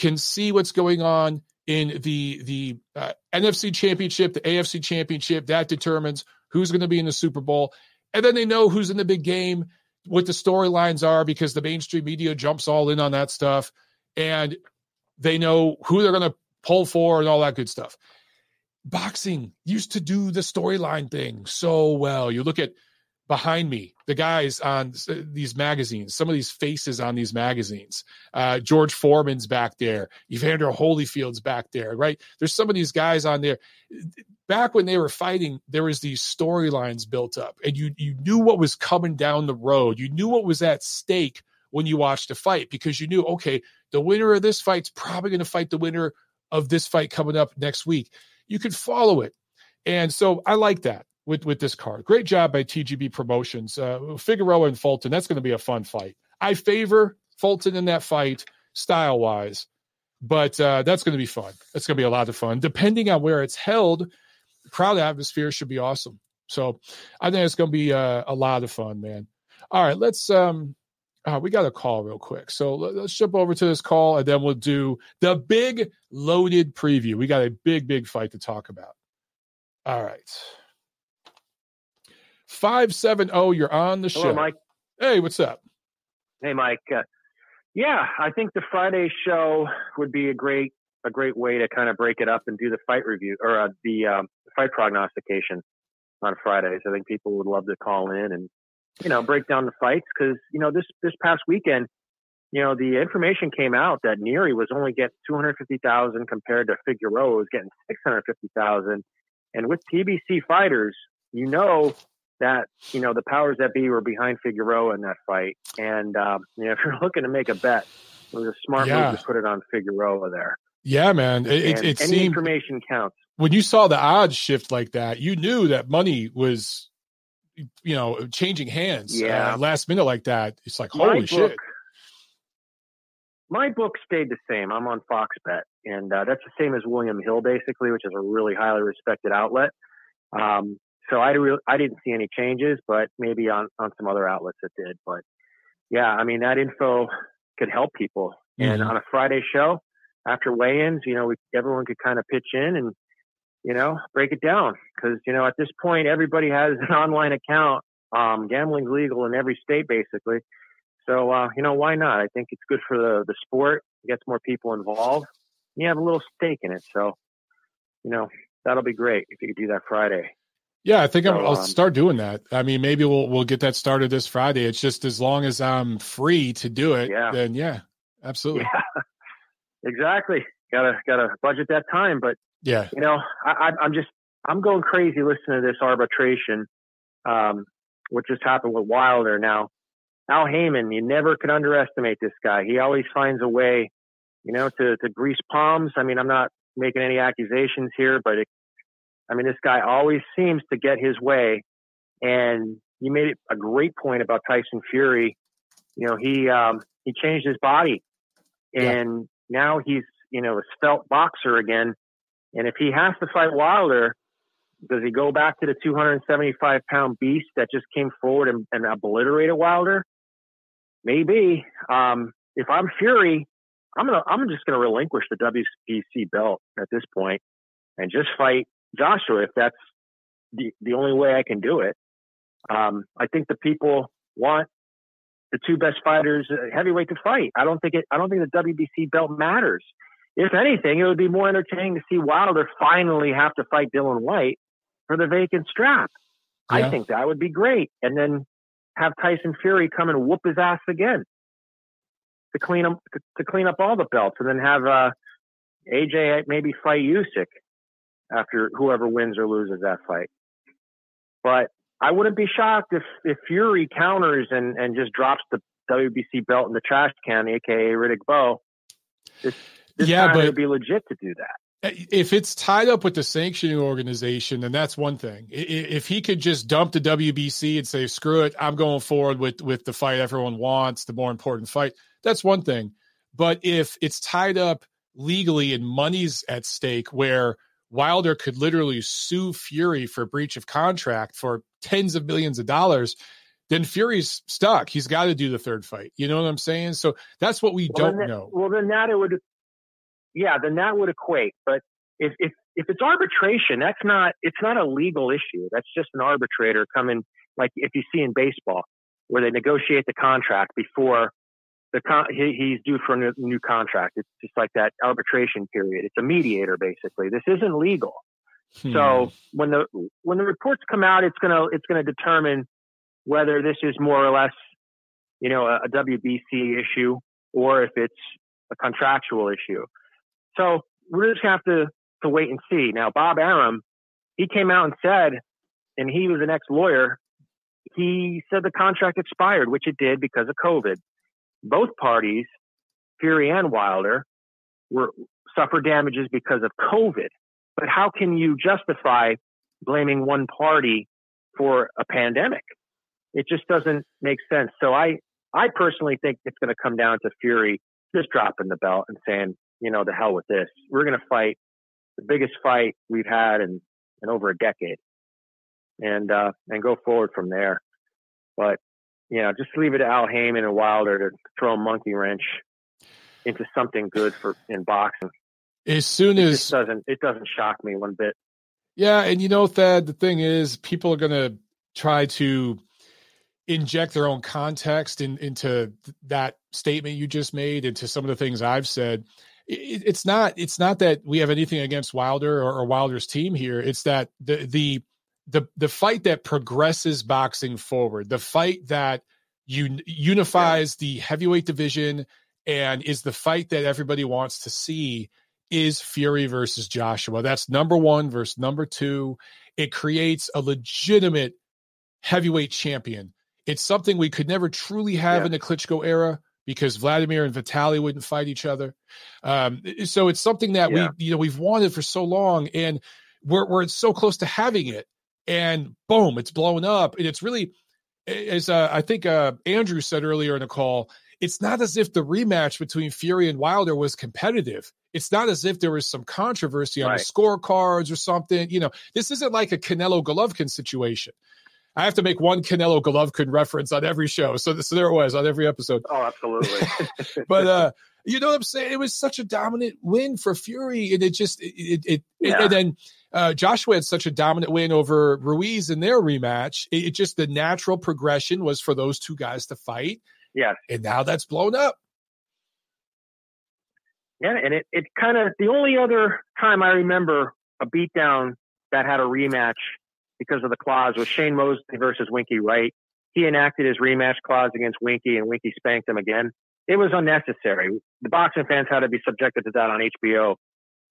can see what's going on in the the uh, NFC Championship, the AFC Championship. That determines who's going to be in the Super Bowl, and then they know who's in the big game, what the storylines are, because the mainstream media jumps all in on that stuff, and they know who they're going to pull for and all that good stuff boxing used to do the storyline thing so well. You look at behind me, the guys on these magazines, some of these faces on these magazines. Uh, George Foreman's back there, Evander Holyfield's back there, right? There's some of these guys on there. Back when they were fighting, there was these storylines built up, and you you knew what was coming down the road. You knew what was at stake when you watched a fight because you knew, okay, the winner of this fight's probably going to fight the winner of this fight coming up next week you could follow it. And so I like that with, with this card. Great job by TGB Promotions. Uh, Figueroa and Fulton, that's going to be a fun fight. I favor Fulton in that fight style wise, but uh, that's going to be fun. It's going to be a lot of fun. Depending on where it's held, crowd atmosphere should be awesome. So I think it's going to be uh, a lot of fun, man. All right, let's um Uh, we got a call real quick. So let, us jump over to this call and then we'll do the big loaded preview. We got a big, big fight to talk about. All right. 570, you're on the Hello, show. Mike. Hey, what's up? Hey, Mike. Uh, yeah, I think the Friday show would be a great a great way to kind of break it up and do the fight review or uh, the um, fight prognostication on Fridays. I think people would love to call in and you know break down the fights because you know this this past weekend, you know the information came out that Nery was only getting two hundred fifty thousand compared to Figueroa was getting six hundred fifty thousand, and with PBC fighters, you know that you know the powers that be were behind Figueroa in that fight, and um, you know if you're looking to make a bet, it was a smart yeah. move to put it on Figueroa there. Yeah, man. It, it, it any seemed, information counts. When you saw the odds shift like that, you knew that money was, you know, changing hands. Uh, yeah. Uh, last minute like that, it's like holy my shit. Book, my book stayed the same. I'm on Fox Bet, and uh, that's the same as William Hill, basically, which is a really highly respected outlet. Um, so I, re- I didn't see any changes, but maybe on, on some other outlets it did. But yeah, I mean, that info could help people. Mm-hmm. And on a Friday show after weigh-ins, you know, we, everyone could kind of pitch in and, you know, break it down. Cause, you know, at this point, everybody has an online account. Um, gambling's legal in every state, basically. So, uh, you know, why not? I think it's good for the, the sport. It gets more people involved. You have a little stake in it. So, you know, that'll be great if you could do that Friday. Yeah, I think so, i will um, start doing that. I mean, maybe we'll we'll get that started this Friday. It's just as long as I'm free to do it, yeah. then yeah, absolutely. Yeah, exactly. Gotta gotta budget that time, but yeah, you know, I, I'm just I'm going crazy listening to this arbitration, um, which just happened with Wilder. Now, Al Haymon, you never can underestimate this guy. He always finds a way, you know, to to grease palms. I mean, I'm not making any accusations here, but it I mean, this guy always seems to get his way. And you made a great point about Tyson Fury. You know, he um, he changed his body, and yeah. now he's you know a svelte boxer again. And if he has to fight Wilder, does he go back to the 275 pound beast that just came forward and, and obliterated Wilder? Maybe. Um, if I'm Fury, I'm gonna I'm just gonna relinquish the WBC belt at this point and just fight Joshua if that's the, the only way I can do it. Um, I think the people want the two best fighters uh, heavyweight to fight. I don't think it. I don't think the WBC belt matters. If anything, it would be more entertaining to see Wilder finally have to fight Dillian Whyte for the vacant strap. Yeah. I think that would be great, and then have Tyson Fury come and whoop his ass again to clean up to, to clean up all the belts, and then have uh, AJ maybe fight Usyk after whoever wins or loses that fight. But I wouldn't be shocked if, if Fury counters and, and just drops the WBC belt in the trash can, aka Riddick Bowe. This, this yeah, time but it would be legit to do that. Uh, if it's tied up with the sanctioning organization, then that's one thing. If he could just dump the WBC and say, "Screw it, I'm going forward with with the fight everyone wants, the more important fight," that's one thing. But if it's tied up legally and money's at stake, where Wilder could literally sue Fury for breach of contract for tens of millions of dollars, then Fury's stuck. He's got to do the third fight. You know what I'm saying? So that's what we well, don't that, know. Well, then that it would, yeah, then that would equate. But if if if it's arbitration, that's not it's not a legal issue. That's just an arbitrator coming, like if you see in baseball, where they negotiate the contract before the con- he, he's due for a new contract. It's just like that arbitration period. It's a mediator basically. This isn't legal. Hmm. So when the when the reports come out, it's gonna it's gonna determine whether this is more or less, you know, a, a WBC issue or if it's a contractual issue. So we're just gonna have to to wait and see. Now Bob Arum, he came out and said, and he was an ex lawyer. He said the contract expired, which it did because of COVID both parties, Fury and Wilder, were suffered damages because of COVID. But how can you justify blaming one party for a pandemic? It just doesn't make sense. So I, I personally think it's going to come down to Fury just dropping the belt and saying, you know, the hell with this. We're going to fight the biggest fight we've had in, in over a decade and, uh, and go forward from there. But you know, just leave it to Al Haymon and Wilder to throw a monkey wrench into something good for in boxing. As soon it as doesn't it doesn't shock me one bit. Yeah, and you know, Thad, the thing is, people are going to try to inject their own context in, into that statement you just made, into some of the things I've said. It, it's not. It's not that we have anything against Wilder or, or Wilder's team here. It's that the the the the fight that progresses boxing forward, the fight that un, unifies yeah. the heavyweight division and is the fight that everybody wants to see is Fury versus Joshua. That's number one versus number two. It creates a legitimate heavyweight champion. It's something we could never truly have yeah. in the Klitschko era because Vladimir and Vitaly wouldn't fight each other. Um, so it's something that yeah. we, you know, we've wanted for so long, and we're we're so close to having it, and boom, it's blowing up, and it's really, as uh, I think uh, Andrew said earlier in the call, it's not as if the rematch between Fury and Wilder was competitive. It's not as if there was some controversy on right. the scorecards or something. You know, this isn't like a Canelo Golovkin situation. I have to make one Canelo Golovkin reference on every show. So, so there it was on every episode. Oh, absolutely. but uh, you know what I'm saying? It was such a dominant win for Fury, and it just it it, it yeah. and then uh, Joshua had such a dominant win over Ruiz in their rematch. It, it, just the natural progression was for those two guys to fight. Yeah, and now that's blown up. Yeah, and it, it kind of the only other time I remember a beatdown that had a rematch because of the clause was Shane Mosley versus Winky Wright. He enacted his rematch clause against Winky, and Winky spanked him again. It was unnecessary. The boxing fans had to be subjected to that on HBO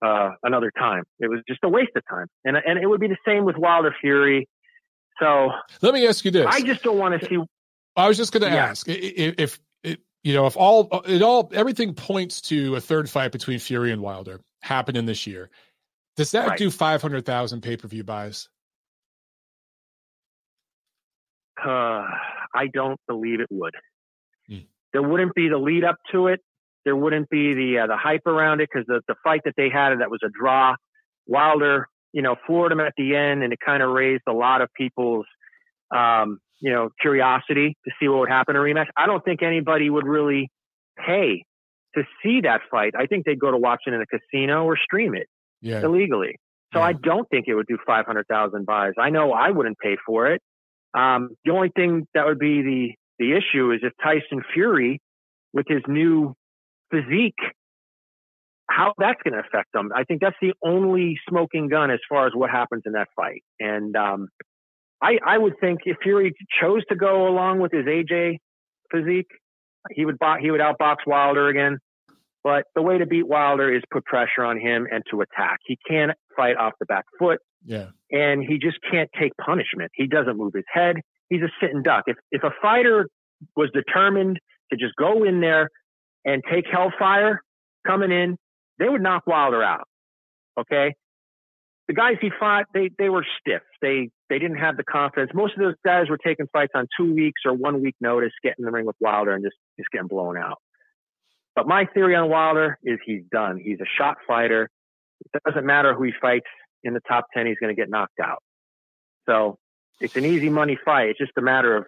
uh, another time. It was just a waste of time, and and it would be the same with Wilder Fury. So let me ask you this: I just don't want to see. I was just going to yeah. ask if, if you know, if all it all everything points to a third fight between Fury and Wilder happening this year, does that right. do five hundred thousand pay per view buys? Uh, I don't believe it would. Mm. There wouldn't be the lead up to it. There wouldn't be the uh, the hype around it because the the fight that they had that was a draw. Wilder, you know, floored him at the end, and it kind of raised a lot of people's um, you know, curiosity to see what would happen in a rematch. I don't think anybody would really pay to see that fight. I think they'd go to watch it in a casino or stream it yeah. illegally. So yeah. I don't think it would do 500,000 buys. I know I wouldn't pay for it. Um, the only thing that would be the, the issue is if Tyson Fury with his new physique, how that's going to affect them. I think that's the only smoking gun as far as what happens in that fight. And, um, I, I would think if Fury chose to go along with his AJ physique, he would bo- he would outbox Wilder again. But the way to beat Wilder is put pressure on him and to attack. He can't fight off the back foot. Yeah. And he just can't take punishment. He doesn't move his head. He's a sitting duck. If if a fighter was determined to just go in there and take hellfire coming in, they would knock Wilder out. Okay the guys he fought, they they were stiff. They they didn't have the confidence. Most of those guys were taking fights on two weeks or one week notice, getting in the ring with Wilder and just just getting blown out. But my theory on Wilder is he's done. He's a shot fighter. It doesn't matter who he fights in the top ten, he's going to get knocked out. So it's an easy money fight. It's just a matter of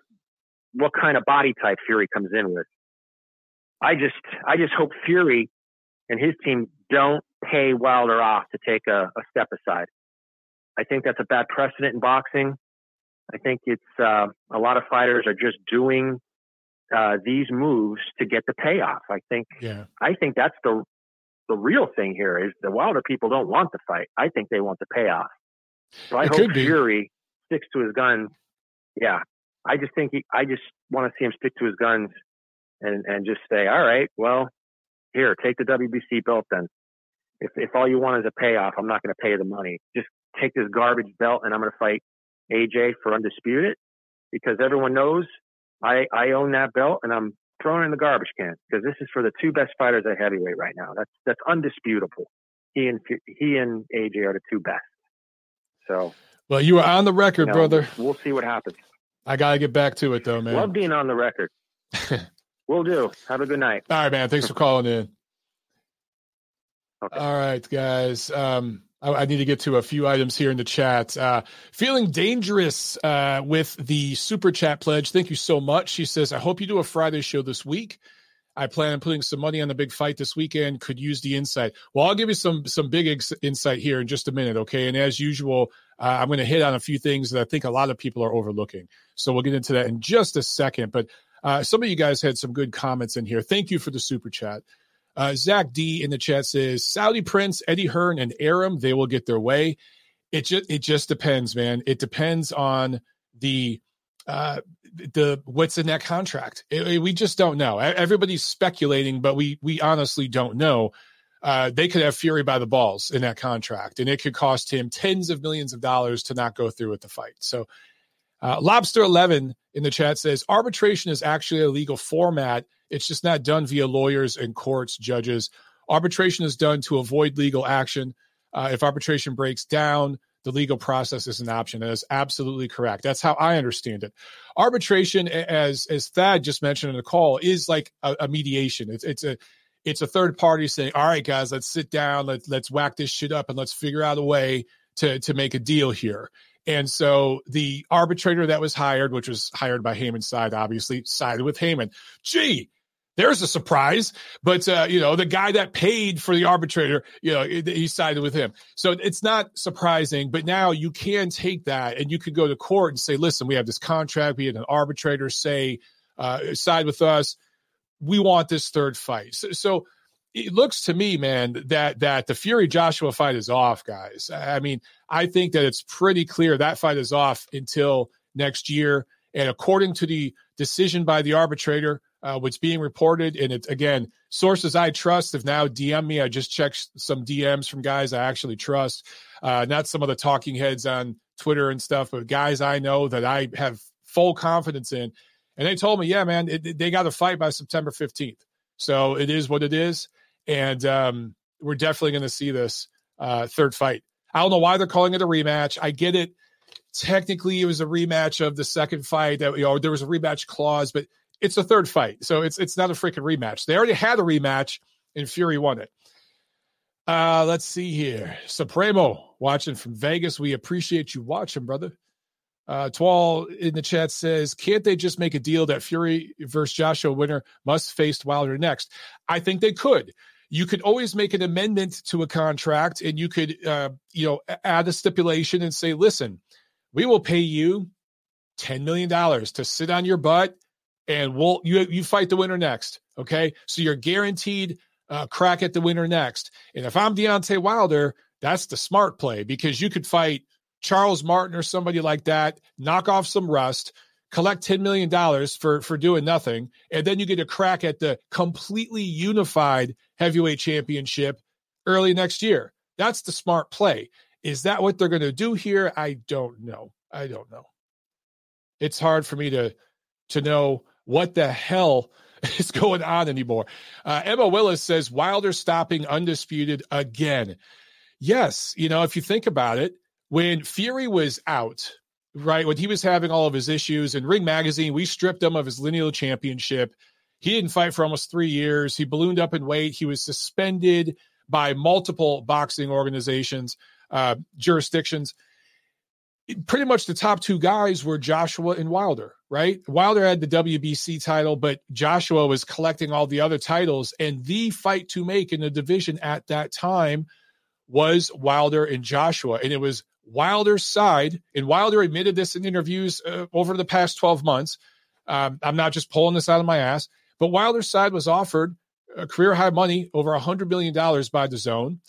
what kind of body type Fury comes in with. I just I just hope Fury and his team don't pay Wilder off to take a, a step aside. I think that's a bad precedent in boxing. I think it's uh, a lot of fighters are just doing uh, these moves to get the payoff. I think. Yeah. I think that's the the real thing here is the Wilder people don't want the fight. I think they want the payoff. So I it hope Fury sticks to his guns. Yeah, I just think he. I just want to see him stick to his guns and and just say, all right, well, here, take the WBC belt then. If, if all you want is a payoff, I'm not going to pay the money. Just take this garbage belt and I'm going to fight AJ for undisputed because everyone knows I, I own that belt and I'm throwing it in the garbage can because this is for the two best fighters at heavyweight right now. That's, that's undisputable. He and, he and AJ are the two best. So, well, you are on the record, you know, brother. We'll see what happens. I got to get back to it though, man. Love being on the record. We'll do. Have a good night. All right, man. Thanks for calling in. Okay. All right, guys. Um, I, I, need to get to a few items here in the chat. Uh, feeling dangerous uh, with the super chat pledge. Thank you so much. She says, I hope you do a Friday show this week. I plan on putting some money on the big fight this weekend. Could use the insight. Well, I'll give you some some big ex- insight here in just a minute, okay? And as usual, uh, I'm going to hit on a few things that I think a lot of people are overlooking. So we'll get into that in just a second. But uh, some of you guys had some good comments in here. Thank you for the super chat. Uh, Zach D in the chat says Saudi Prince, Eddie Hearn, and Arum, they will get their way. It just it just depends, man. It depends on the uh the what's in that contract. It, it, we just don't know. Everybody's speculating, but we we honestly don't know. Uh, they could have Fury by the balls in that contract, and it could cost him tens of millions of dollars to not go through with the fight. So, uh, Lobster Eleven in the chat says arbitration is actually a legal format it's just not done via lawyers and courts, judges. Arbitration is done to avoid legal action. Uh, if arbitration breaks down, the legal process is an option. That is absolutely correct. That's how I understand it. Arbitration, as as Thad just mentioned in the call, is like a, a mediation. It's it's a it's a third party saying, "All right, guys, let's sit down, let's let's whack this shit up, and let's figure out a way to to make a deal here." And so the arbitrator that was hired, which was hired by Haymon's side, obviously sided with Haymon. Gee, there's a surprise. But uh, you know, the guy that paid for the arbitrator, you know, he sided with him. So it's not surprising. But now you can take that and you could go to court and say, listen, we have this contract. We had an arbitrator say, uh, side with us. We want this third fight. So, so it looks to me, man, that that the Fury Joshua fight is off, guys. I mean, I think that it's pretty clear that fight is off until next year. And according to the decision by the arbitrator, uh, what's being reported. And it's again, sources I trust have now DM me. I just checked some DMs from guys I actually trust, uh, not some of the talking heads on Twitter and stuff, but guys I know that I have full confidence in. And they told me, yeah, man, it, they got to fight by September 15th. So it is what it is. And um, we're definitely going to see this uh, third fight. I don't know why they're calling it a rematch. I get it. Technically, it was a rematch of the second fight. That you know, there was a rematch clause, but it's a third fight, so it's it's not a freaking rematch. They already had a rematch, and Fury won it. Uh, let's see here. Supremo watching from Vegas. We appreciate you watching, brother. Uh, Twal in the chat says, can't they just make a deal that Fury versus Joshua winner must face Wilder next? I think they could. You could always make an amendment to a contract and you could, uh, you know, add a stipulation and say, listen, we will pay you $10 million to sit on your butt and we'll you you fight the winner next. Okay, so you're guaranteed a crack at the winner next. And if I'm Deontay Wilder, that's the smart play because you could fight Charles Martin or somebody like that, knock off some rust, collect $10 million for, for doing nothing, and then you get a crack at the completely unified heavyweight championship early next year. That's the smart play. Is that what they're going to do here? I don't know. I don't know. It's hard for me to to know what the hell is going on anymore. Uh, Emma Willis says Wilder stopping undisputed again. Yes, you know, if you think about it, when Fury was out, right, when he was having all of his issues in Ring Magazine, we stripped him of his lineal championship. He didn't fight for almost three years. He ballooned up in weight. He was suspended by multiple boxing organizations, uh, jurisdictions pretty much the top two guys were Joshua and Wilder, right? Wilder had the WBC title, but Joshua was collecting all the other titles. And the fight to make in the division at that time was Wilder and Joshua. And it was Wilder's side. And Wilder admitted this in interviews uh, over the past 12 months. Um, I'm not just pulling this out of my ass, but Wilder's side was offered a career high money, over $100 million by DAZN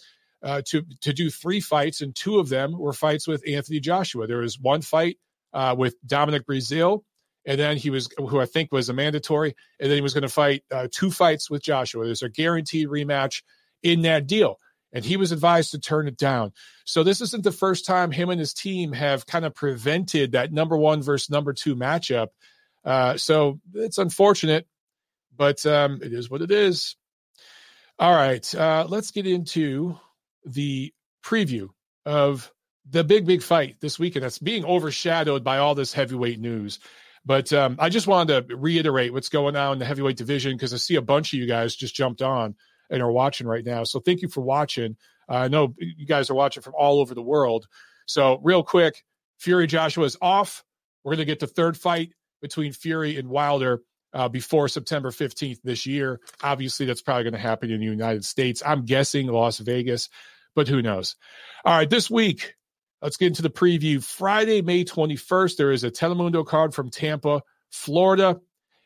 uh, to to do three fights, and two of them were fights with Anthony Joshua. There was one fight uh, with Dominic Breazeale, and then he was who I think was a mandatory, and then he was going to fight uh, two fights with Joshua. There's a guaranteed rematch in that deal, and he was advised to turn it down. So this isn't the first time him and his team have kind of prevented that number one versus number two matchup. Uh, so it's unfortunate, but um, it is what it is. All right, uh, let's get into the preview of the big, big fight this weekend that's being overshadowed by all this heavyweight news. But um, I just wanted to reiterate what's going on in the heavyweight division because I see a bunch of you guys just jumped on and are watching right now. So thank you for watching. Uh, I know you guys are watching from all over the world. So, real quick, Fury Joshua is off. We're going to get the third fight between Fury and Wilder uh, before September 15th this year. Obviously, that's probably going to happen in the United States. I'm guessing Las Vegas, but who knows? All right, this week, let's get into the preview. Friday, May 21st, there is a Telemundo card from Tampa, Florida.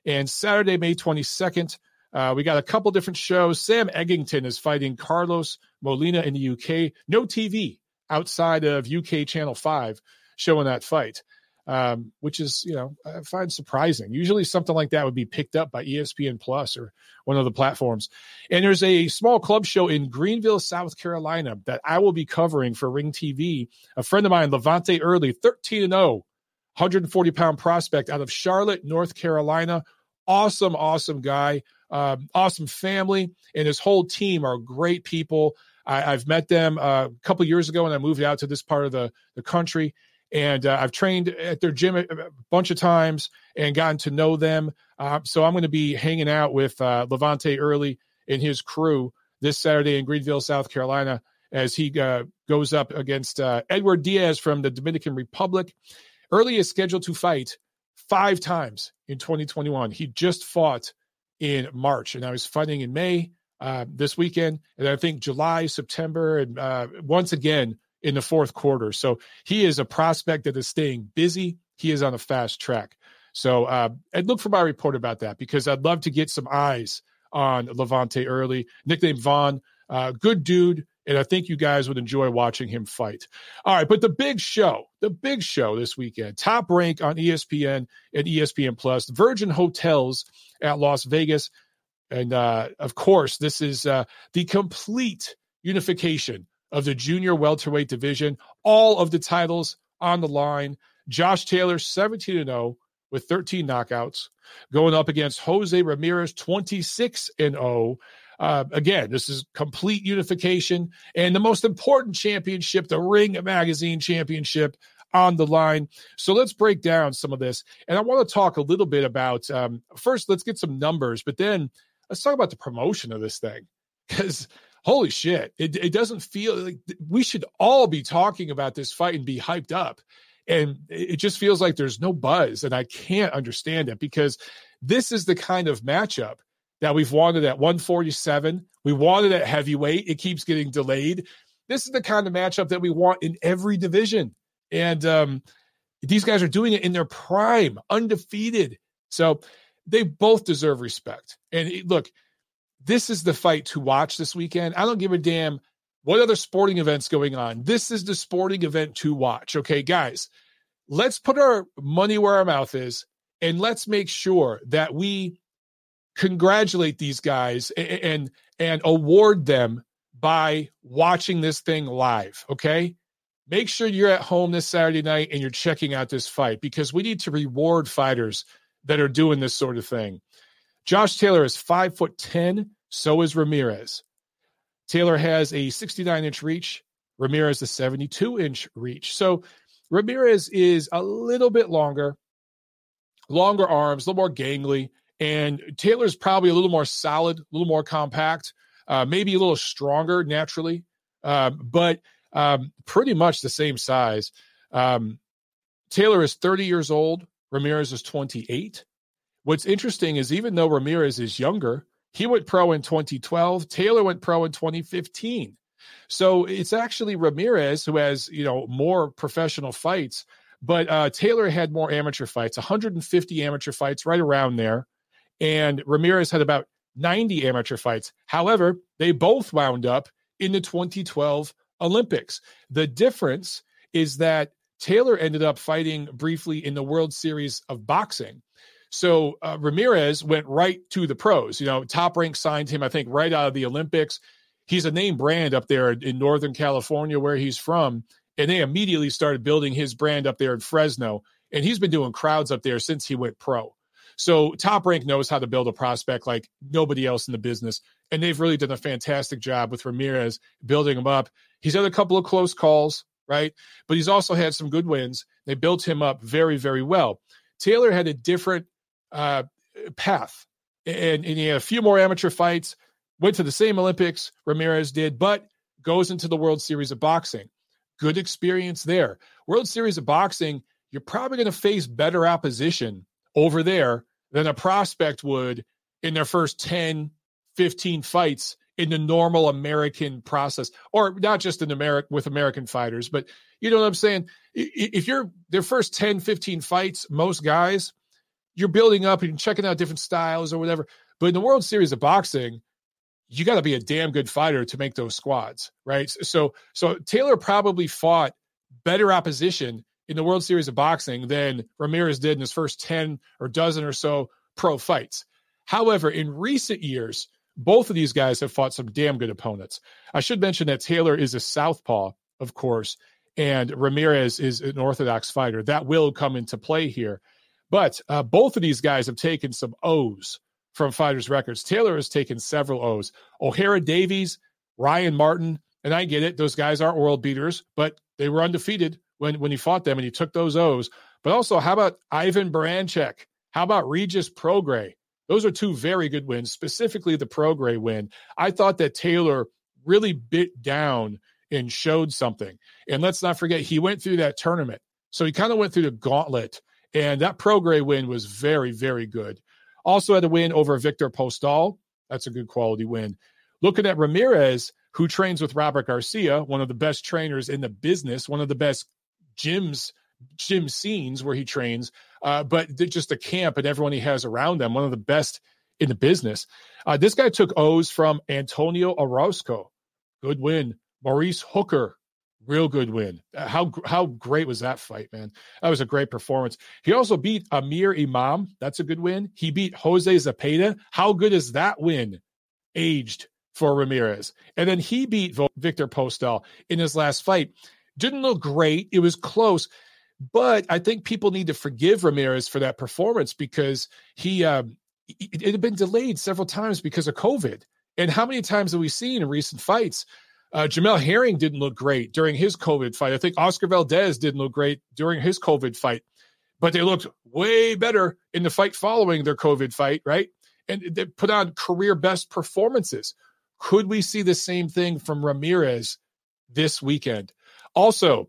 And Saturday, May 22nd, uh, we got a couple different shows. Sam Eggington is fighting Carlos Molina in the UK. No TV outside of UK Channel 5 showing that fight um, which is you know I find surprising. Usually something like that would be picked up by ESPN Plus or one of the platforms. And there's a small club show in Greenville, South Carolina that I will be covering for Ring TV. A friend of mine, Levante Early, 13 and 0, 140 pound prospect out of Charlotte, North Carolina. Awesome, awesome guy, um, awesome family, and his whole team are great people. I, have met them uh, a couple years ago when I moved out to this part of the, the country and uh, I've trained at their gym a, a, bunch of times and gotten to know them. Uh, so I'm going to be hanging out with uh, Levante Early and his crew this Saturday in Greenville, South Carolina, as he uh, goes up against uh, Edward Diaz from the Dominican Republic. Early is scheduled to fight five times in 2021. He just fought in March, and I was fighting in May uh, this weekend, and I think July, September, and once again in the fourth quarter. So he is a prospect that is staying busy. He is on a fast track. So uh, I'd look for my report about that because I'd love to get some eyes on Levante early. Nickname Vaughn, uh, good dude. And I think you guys would enjoy watching him fight. All right, but the big show, the big show this weekend, top rank on ESPN and ESPN Plus, Virgin Hotels at Las Vegas. And uh, of course, this is uh, the complete unification of the junior welterweight division. All of the titles on the line. Josh Taylor, 17 0 with 13 knockouts, going up against Jose Ramirez, 26 0. Uh, again, this is complete unification and the most important championship, the Ring Magazine Championship, on the line. So let's break down some of this. And I want to talk a little bit about um, first, let's get some numbers, but then let's talk about the promotion of this thing because holy shit, it, it doesn't feel like we should all be talking about this fight and be hyped up. And it just feels like there's no buzz. And I can't understand it because this is the kind of matchup that we've wanted at 147. We wanted at heavyweight. It keeps getting delayed. This is the kind of matchup that we want in every division. And um, these guys are doing it in their prime, undefeated. So they both deserve respect. And look, this is the fight to watch this weekend. I don't give a damn what other sporting events going on. This is the sporting event to watch. Okay, guys, let's put our money where our mouth is and let's make sure that we congratulate these guys and and, award them by watching this thing live, okay? Make sure you're at home this Saturday night and you're checking out this fight because we need to reward fighters that are doing this sort of thing. Josh Taylor is five foot ten. So is Ramirez. Taylor has a 69 inch reach. Ramirez a 72 inch reach. So Ramirez is a little bit longer, longer arms, a little more gangly, and Taylor's probably a little more solid, a little more compact, uh, maybe a little stronger naturally, um, but um, pretty much the same size. Um, Taylor is 30 years old. Ramirez is 28. What's interesting is even though Ramirez is younger, he went pro in 2012. Taylor went pro in 2015. So it's actually Ramirez who has, you know, more professional fights, but uh, Taylor had more amateur fights, 150 amateur fights, right around there. And Ramirez had about 90 amateur fights. However, they both wound up in the 2012 Olympics. The difference is that Taylor ended up fighting briefly in the World Series of Boxing. So uh, Ramirez went right to the pros. You know, Top Rank signed him, I think, right out of the Olympics. He's a name brand up there in Northern California, where he's from. And they immediately started building his brand up there in Fresno. And he's been doing crowds up there since he went pro. So Top Rank knows how to build a prospect like nobody else in the business. And they've really done a fantastic job with Ramirez building him up. He's had a couple of close calls, right? But he's also had some good wins. They built him up very, very well. Taylor had a different uh, path. And, and he had a few more amateur fights, went to the same Olympics Ramirez did, but goes into the World Series of Boxing. Good experience there. World Series of Boxing, you're probably going to face better opposition over there than a prospect would in their first 10, 15 fights in the normal American process, or not just in America with American fighters, but you know what I'm saying? If you're their first 10, 15 fights, most guys, you're building up and checking out different styles or whatever. But in the World Series of Boxing, you got to be a damn good fighter to make those squads, right? So, so Taylor probably fought better opposition in the World Series of Boxing than Ramirez did in his first 10 or dozen or so pro fights. However, in recent years, both of these guys have fought some damn good opponents. I should mention that Taylor is a southpaw, of course, and Ramirez is an orthodox fighter. That will come into play here. But uh, both of these guys have taken some O's from fighters' records. Taylor has taken several O's. Ohara Davies, Ryan Martin, and I get it; those guys aren't world beaters, but they were undefeated when when he fought them, and he took those O's. But also, how about Ivan Baranchyk? How about Regis Prograis? Those are two very good wins, specifically the Prograis win. I thought that Taylor really bit down and showed something. And let's not forget, he went through that tournament. So he kind of went through the gauntlet. And that Prograis win was very, very good. Also had a win over Victor Postol. That's a good quality win. Looking at Ramirez, who trains with Robert Garcia, one of the best trainers in the business, one of the best gyms, gym scenes where he trains, uh, but just the camp and everyone he has around them. one of the best in the business. Uh, this guy took O's from Antonio Orozco. Good win. Maurice Hooker, real good win. Uh, how how great was that fight, man? That was a great performance. He also beat Amir Imam. That's a good win. He beat Jose Zepeda. How good is that win? Aged for Ramirez, and then he beat Victor Postol in his last fight. Didn't look great. It was close, but I think people need to forgive Ramirez for that performance because he um, it, it had been delayed several times because of COVID. And how many times have we seen in recent fights? Uh, Jamel Herring didn't look great during his COVID fight. I think Oscar Valdez didn't look great during his COVID fight, but they looked way better in the fight following their COVID fight, right? And they put on career best performances. Could we see the same thing from Ramirez this weekend? Also,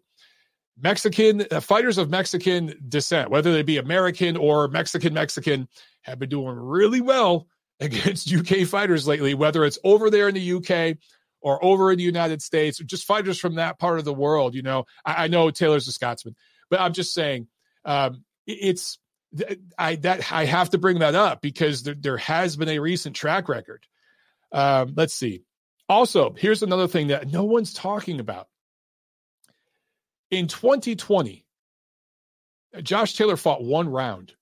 Mexican uh, fighters of Mexican descent, whether they be American or Mexican Mexican, have been doing really well against UK fighters lately, whether it's over there in the UK or over in the United States, just fighters from that part of the world. You know, I, I know Taylor's a Scotsman, but I'm just saying um, it's I that I have to bring that up because there, there has been a recent track record. Um, let's see. Also, here's another thing that no one's talking about. In 2020, Josh Taylor fought one round,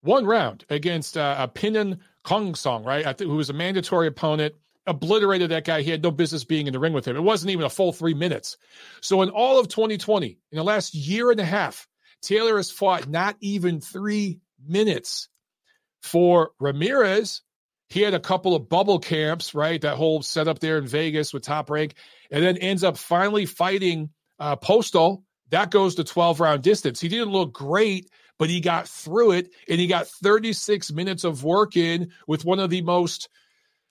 one round against uh, a Pinan Kong Song, right? I who was a mandatory opponent obliterated that guy. He had no business being in the ring with him. It wasn't even a full three minutes. So in all of 2020, in the last year and a half, Taylor has fought not even three minutes. For Ramirez, he had a couple of bubble camps, right? That whole setup there in Vegas with Top Rank, and then ends up finally fighting uh, Postol. That goes to 12 round distance. He didn't look great, but he got through it, and he got 36 minutes of work in with one of the most –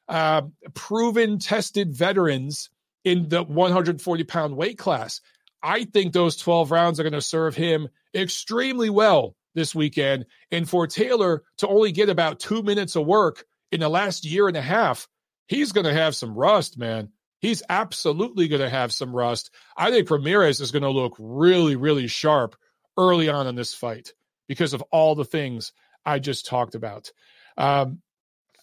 uh, proven, tested veterans in the 140 pound weight class. I think those 12 rounds are going to serve him extremely well this weekend. And for Taylor to only get about two minutes of work in the last year and a half, he's going to have some rust, man. He's absolutely going to have some rust. I think Ramirez is going to look really, really sharp early on in this fight because of all the things I just talked about. Um,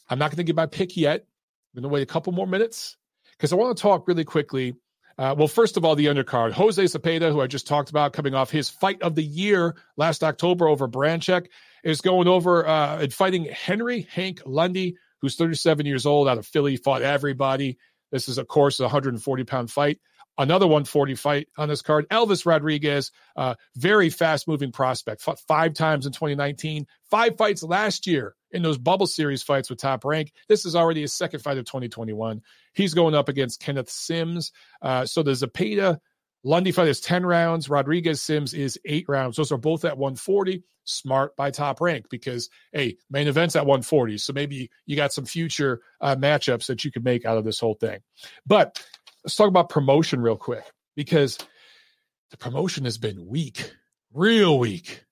I'm not going to give my pick yet. I'm going to wait a couple more minutes because I want to talk really quickly. Uh, well, first of all, the undercard. Jose Zepeda, who I just talked about, coming off his fight of the year last October over Baranchyk, is going over uh, and fighting Henry Hank Lundy, who's 37 years old out of Philly, fought everybody. This is, of course, a 140 pound fight. Another 140 fight on this card. Elvis Rodriguez, uh, very fast moving prospect, fought five times in 2019, five fights last year in those bubble series fights with top rank. This is already his second fight of 2021. He's going up against Kenneth Sims. Uh, so the Zepeda Lundy fight is 10 rounds. Rodriguez Sims is eight rounds. Those are both at 140. Smart by top rank because, hey, main event's at 140. So maybe you got some future uh, matchups that you could make out of this whole thing. But let's talk about promotion real quick because the promotion has been weak, real weak.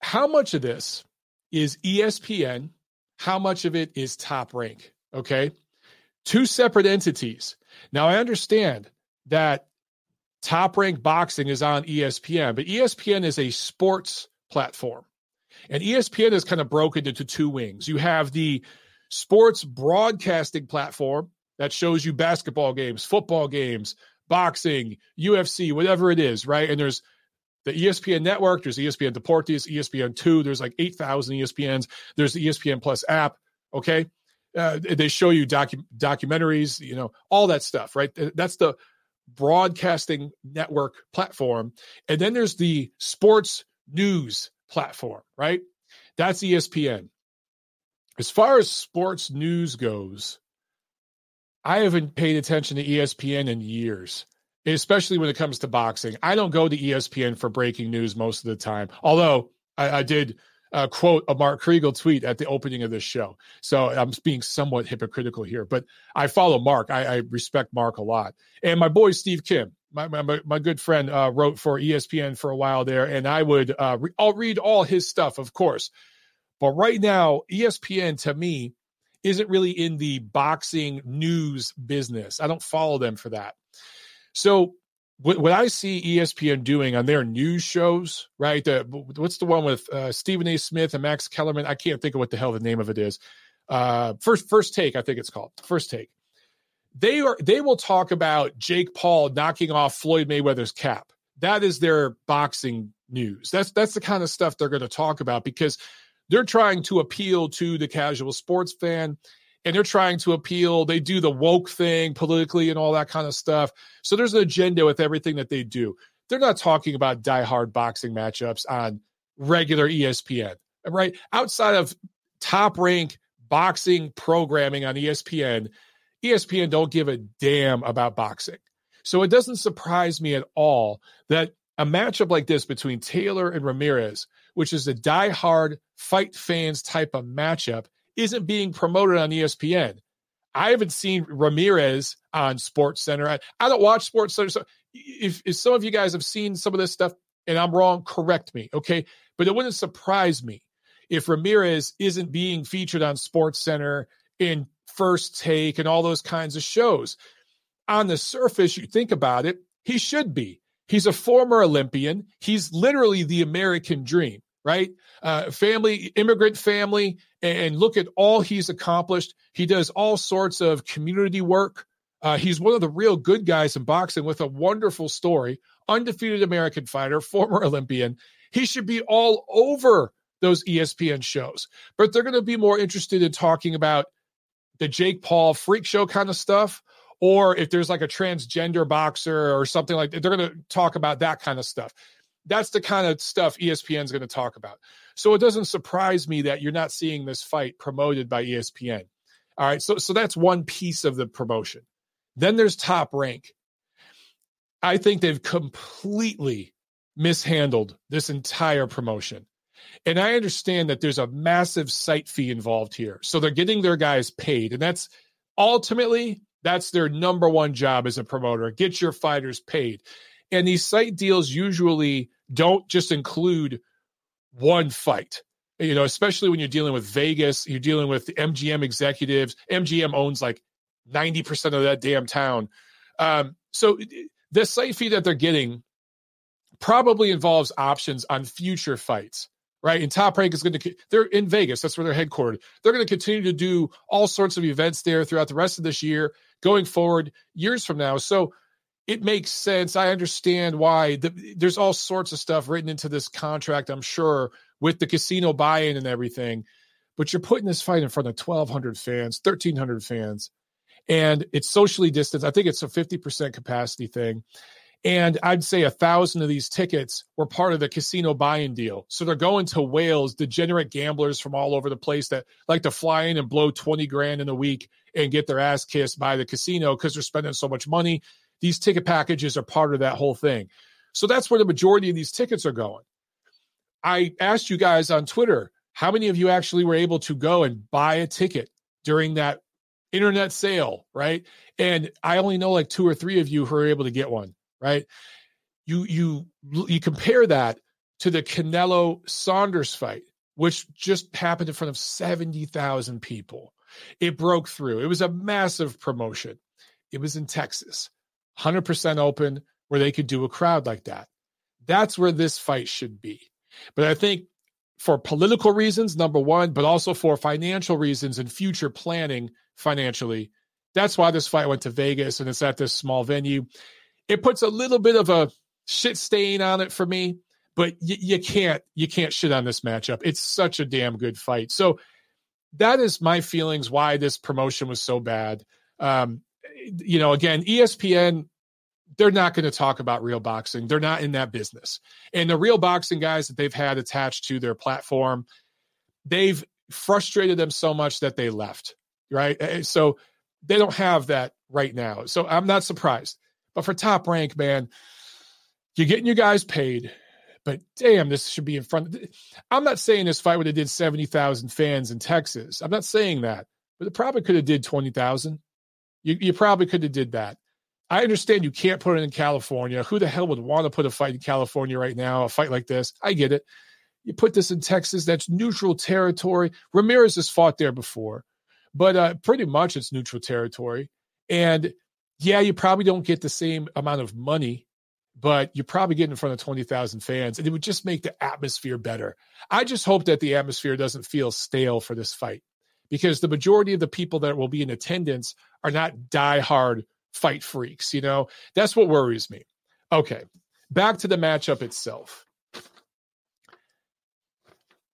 How much of this is ESPN? How much of it is top rank? Okay. Two separate entities. Now, I understand that top rank boxing is on ESPN, but ESPN is a sports platform. And ESPN is kind of broken into two wings. You have the sports broadcasting platform that shows you basketball games, football games, boxing, UFC, whatever it is, right? And there's the ESPN network, there's ESPN Deportes, ESPN2, there's like 8,000 ESPNs, there's the ESPN Plus app, okay? Uh, they show you docu- documentaries, you know, all that stuff, right? That's the broadcasting network platform. And then there's the sports news platform, right? That's ESPN. As far as sports news goes, I haven't paid attention to ESPN in years, especially when it comes to boxing. I don't go to ESPN for breaking news most of the time, although I, I did uh, quote a Mark Kriegel tweet at the opening of this show. So I'm being somewhat hypocritical here, but I follow Mark. I, I respect Mark a lot. And my boy Steve Kim, my my, my good friend, uh, wrote for ESPN for a while there, and I would uh, re- I'll read all his stuff, of course. But right now, ESPN to me isn't really in the boxing news business. I don't follow them for that. So what, what I see ESPN doing on their news shows, right? The, what's the one with uh, Stephen A. Smith and Max Kellerman? I can't think of what the hell the name of it is. Uh, first, first take, I think it's called first take. They are they will talk about Jake Paul knocking off Floyd Mayweather's cap. That is their boxing news. That's that's the kind of stuff they're going to talk about because they're trying to appeal to the casual sports fan and they're trying to appeal. They do the woke thing politically and all that kind of stuff. So there's an agenda with everything that they do. They're not talking about die-hard boxing matchups on regular ESPN, right? Outside of top rank boxing programming on ESPN, ESPN don't give a damn about boxing. So it doesn't surprise me at all that a matchup like this between Taylor and Ramirez, which is a die-hard fight fans type of matchup, isn't being promoted on ESPN. I haven't seen Ramirez on Sports Center. I, I don't watch Sports Center. So if, if some of you guys have seen some of this stuff and I'm wrong, correct me. Okay. But it wouldn't surprise me if Ramirez isn't being featured on Sports Center in First Take and all those kinds of shows. On the surface, you think about it, he should be. He's a former Olympian. He's literally the American dream right? Uh, family, immigrant family, and look at all he's accomplished. He does all sorts of community work. Uh, he's one of the real good guys in boxing with a wonderful story, undefeated American fighter, former Olympian. He should be all over those ESPN shows, but they're going to be more interested in talking about the Jake Paul freak show kind of stuff. Or if there's like a transgender boxer or something like that, they're going to talk about that kind of stuff that's the kind of stuff ESPN is going to talk about. So it doesn't surprise me that you're not seeing this fight promoted by ESPN. All right, so so that's one piece of the promotion. Then there's Top Rank. I think they've completely mishandled this entire promotion. And I understand that there's a massive site fee involved here. So they're getting their guys paid. And that's ultimately that's their number one job as a promoter. Get your fighters paid. And these site deals usually don't just include one fight. You know, especially when you're dealing with Vegas, you're dealing with the MGM executives. MGM owns like 90% of that damn town. Um, so the site fee that they're getting probably involves options on future fights, right? And Top Rank is going to, they're in Vegas. That's where they're headquartered. They're going to continue to do all sorts of events there throughout the rest of this year, going forward, years from now. So it makes sense. I understand why the, there's all sorts of stuff written into this contract, I'm sure, with the casino buy in and everything. But you're putting this fight in front of 1,200 fans, 1,300 fans, and it's socially distanced. I think it's a 50% capacity thing. And I'd say a thousand of these tickets were part of the casino buy-in deal. So they're going to whales, degenerate gamblers from all over the place that like to fly in and blow 20 grand in a week and get their ass kissed by the casino because they're spending so much money these ticket packages are part of that whole thing. So that's where the majority of these tickets are going. I asked you guys on Twitter, how many of you actually were able to go and buy a ticket during that internet sale, right? And I only know like two or three of you who are able to get one, right? You you you compare that to the Canelo Saunders fight, which just happened in front of 70,000 people. It broke through. It was a massive promotion. It was in Texas, 100% open, where they could do a crowd like that. That's where this fight should be. But I think for political reasons, number one, but also for financial reasons and future planning financially, that's why this fight went to Vegas and it's at this small venue. It puts a little bit of a shit stain on it for me, but y- you can't you can't shit on this matchup. It's such a damn good fight. So that is my feelings why this promotion was so bad. Um, you know, again, ESPN, they're not going to talk about real boxing. They're not in that business. And the real boxing guys that they've had attached to their platform, they've frustrated them so much that they left. Right. So they don't have that right now. So I'm not surprised. But for top rank, man, you're getting your guys paid. But damn, this should be in front. Of, I'm not saying this fight would have did seventy thousand fans in Texas. I'm not saying that, but it probably could have did twenty thousand. You, you probably could have did that. I understand you can't put it in California. Who the hell would want to put a fight in California right now? A fight like this, I get it. You put this in Texas, that's neutral territory. Ramirez has fought there before, but uh, pretty much it's neutral territory. And yeah, you probably don't get the same amount of money but you're probably getting in front of 20,000 fans and it would just make the atmosphere better. I just hope that the atmosphere doesn't feel stale for this fight because the majority of the people that will be in attendance are not diehard fight freaks. You know, that's what worries me. Okay, back to the matchup itself.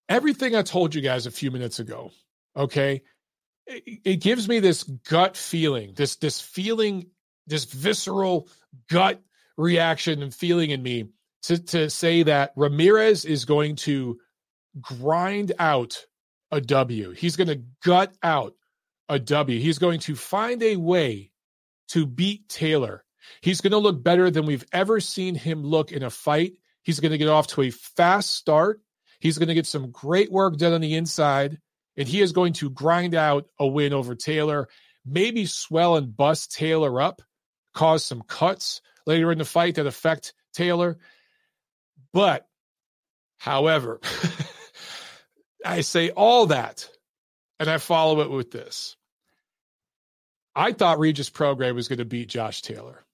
Everything I told you guys a few minutes ago, okay, it, it gives me this gut feeling, this this feeling, this visceral gut reaction and feeling in me to, to say that Ramirez is going to grind out a W. He's going to gut out a W. He's going to find a way to beat Taylor. He's going to look better than we've ever seen him look in a fight. He's going to get off to a fast start. He's going to get some great work done on the inside, and he is going to grind out a win over Taylor, maybe swell and bust Taylor up, cause some cuts, later in the fight that affect Taylor. But, however, I say all that and I follow it with this. I thought Regis Prograis was going to beat Josh Taylor.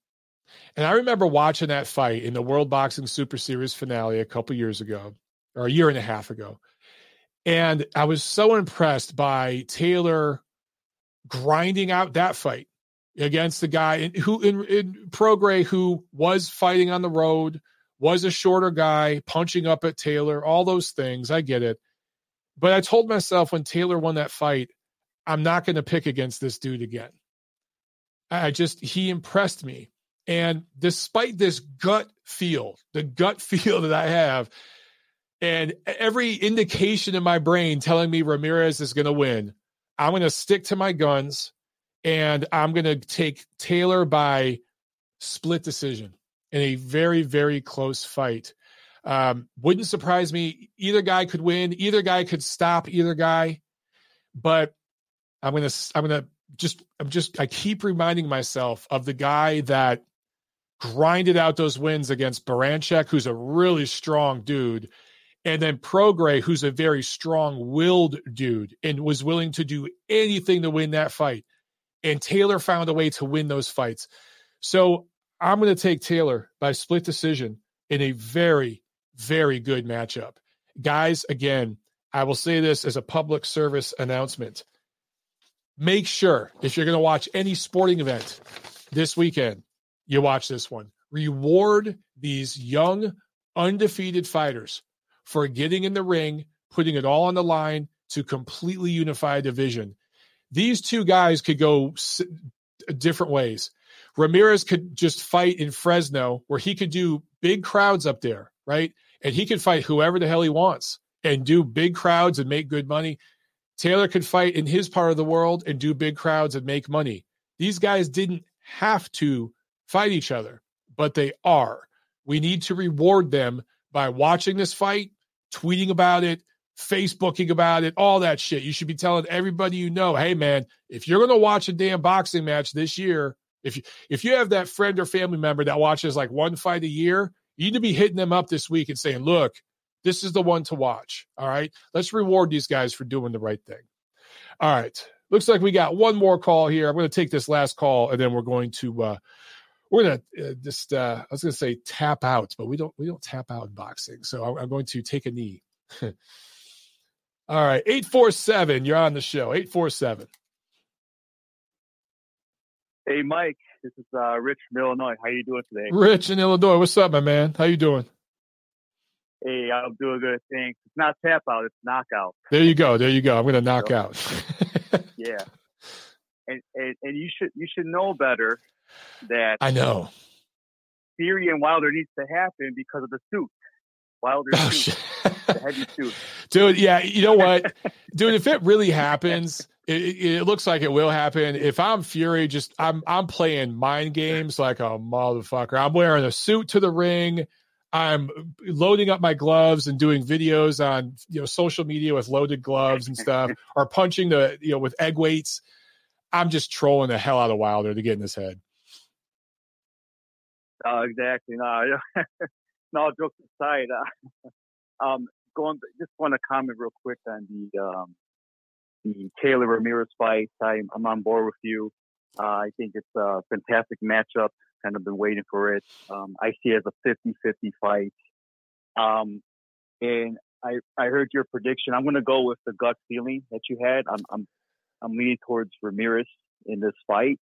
And I remember watching that fight in the World Boxing Super Series finale a couple years ago, or a year and a half ago. And I was so impressed by Taylor grinding out that fight against the guy who in, in Prograis who was fighting on the road, was a shorter guy, punching up at Taylor, all those things. I get it. But I told myself when Taylor won that fight, I'm not going to pick against this dude again. I just, he impressed me. And despite this gut feel, the gut feel that I have, and every indication in my brain telling me Ramirez is going to win, I'm going to stick to my guns and I'm going to take Taylor by split decision in a very, very close fight. Um, wouldn't surprise me. Either guy could win. Either guy could stop either guy. But I'm gonna, I'm gonna just, I'm just, I keep reminding myself of the guy that grinded out those wins against Baranchyk, who's a really strong dude, and then Prograis, who's a very strong-willed dude and was willing to do anything to win that fight and Taylor found a way to win those fights. So I'm going to take Taylor by split decision in a very, very good matchup. Guys, again, I will say this as a public service announcement. Make sure if you're going to watch any sporting event this weekend, you watch this one. Reward these young, undefeated fighters for getting in the ring, putting it all on the line to completely unify a division these two guys could go different ways. Ramirez could just fight in Fresno where he could do big crowds up there, right? And he could fight whoever the hell he wants and do big crowds and make good money. Taylor could fight in his part of the world and do big crowds and make money. These guys didn't have to fight each other, but they are. We need to reward them by watching this fight, tweeting about it, Facebooking about it, all that shit. You should be telling everybody you know, hey man, if you're gonna watch a damn boxing match this year, if you if you have that friend or family member that watches like one fight a year, you need to be hitting them up this week and saying, look, this is the one to watch. All right. Let's reward these guys for doing the right thing. All right. Looks like we got one more call here. I'm going to take this last call and then we're going to uh we're going to uh, just uh I was going to say tap out, but we don't we don't tap out in boxing. So I'm, I'm going to take a knee. All right, 847, you're on the show. 847. Hey Mike, this is uh, Rich from Illinois. How you doing today? Rich in Illinois. What's up, my man? How you doing? Hey, I'm doing a good. Thanks. It's not tap out, it's knockout. There you go. There you go. I'm gonna knock so, out. yeah. And, and and you should you should know better that I know. Fury and Wilder needs to happen because of the suit. Wilder oh, suit. the heavy suit. Dude, yeah, you know what? Dude, if it really happens, it, it, looks like it will happen. If I'm Fury, just I'm I'm playing mind games like a motherfucker. I'm wearing a suit to the ring. I'm loading up my gloves and doing videos on you know social media with loaded gloves and stuff, or punching the you know with egg weights. I'm just trolling the hell out of Wilder to get in his head. Oh, exactly. No, no jokes aside. Uh, um, going, just want to comment real quick on the um, the Taylor Ramirez fight. I'm, I'm on board with you. Uh, I think it's a fantastic matchup. Kind of been waiting for it. Um, I see it as a 50-50 fight. Um, and I, I heard your prediction. I'm going to go with the gut feeling that you had. I'm, I'm, I'm leaning towards Ramirez in this fight.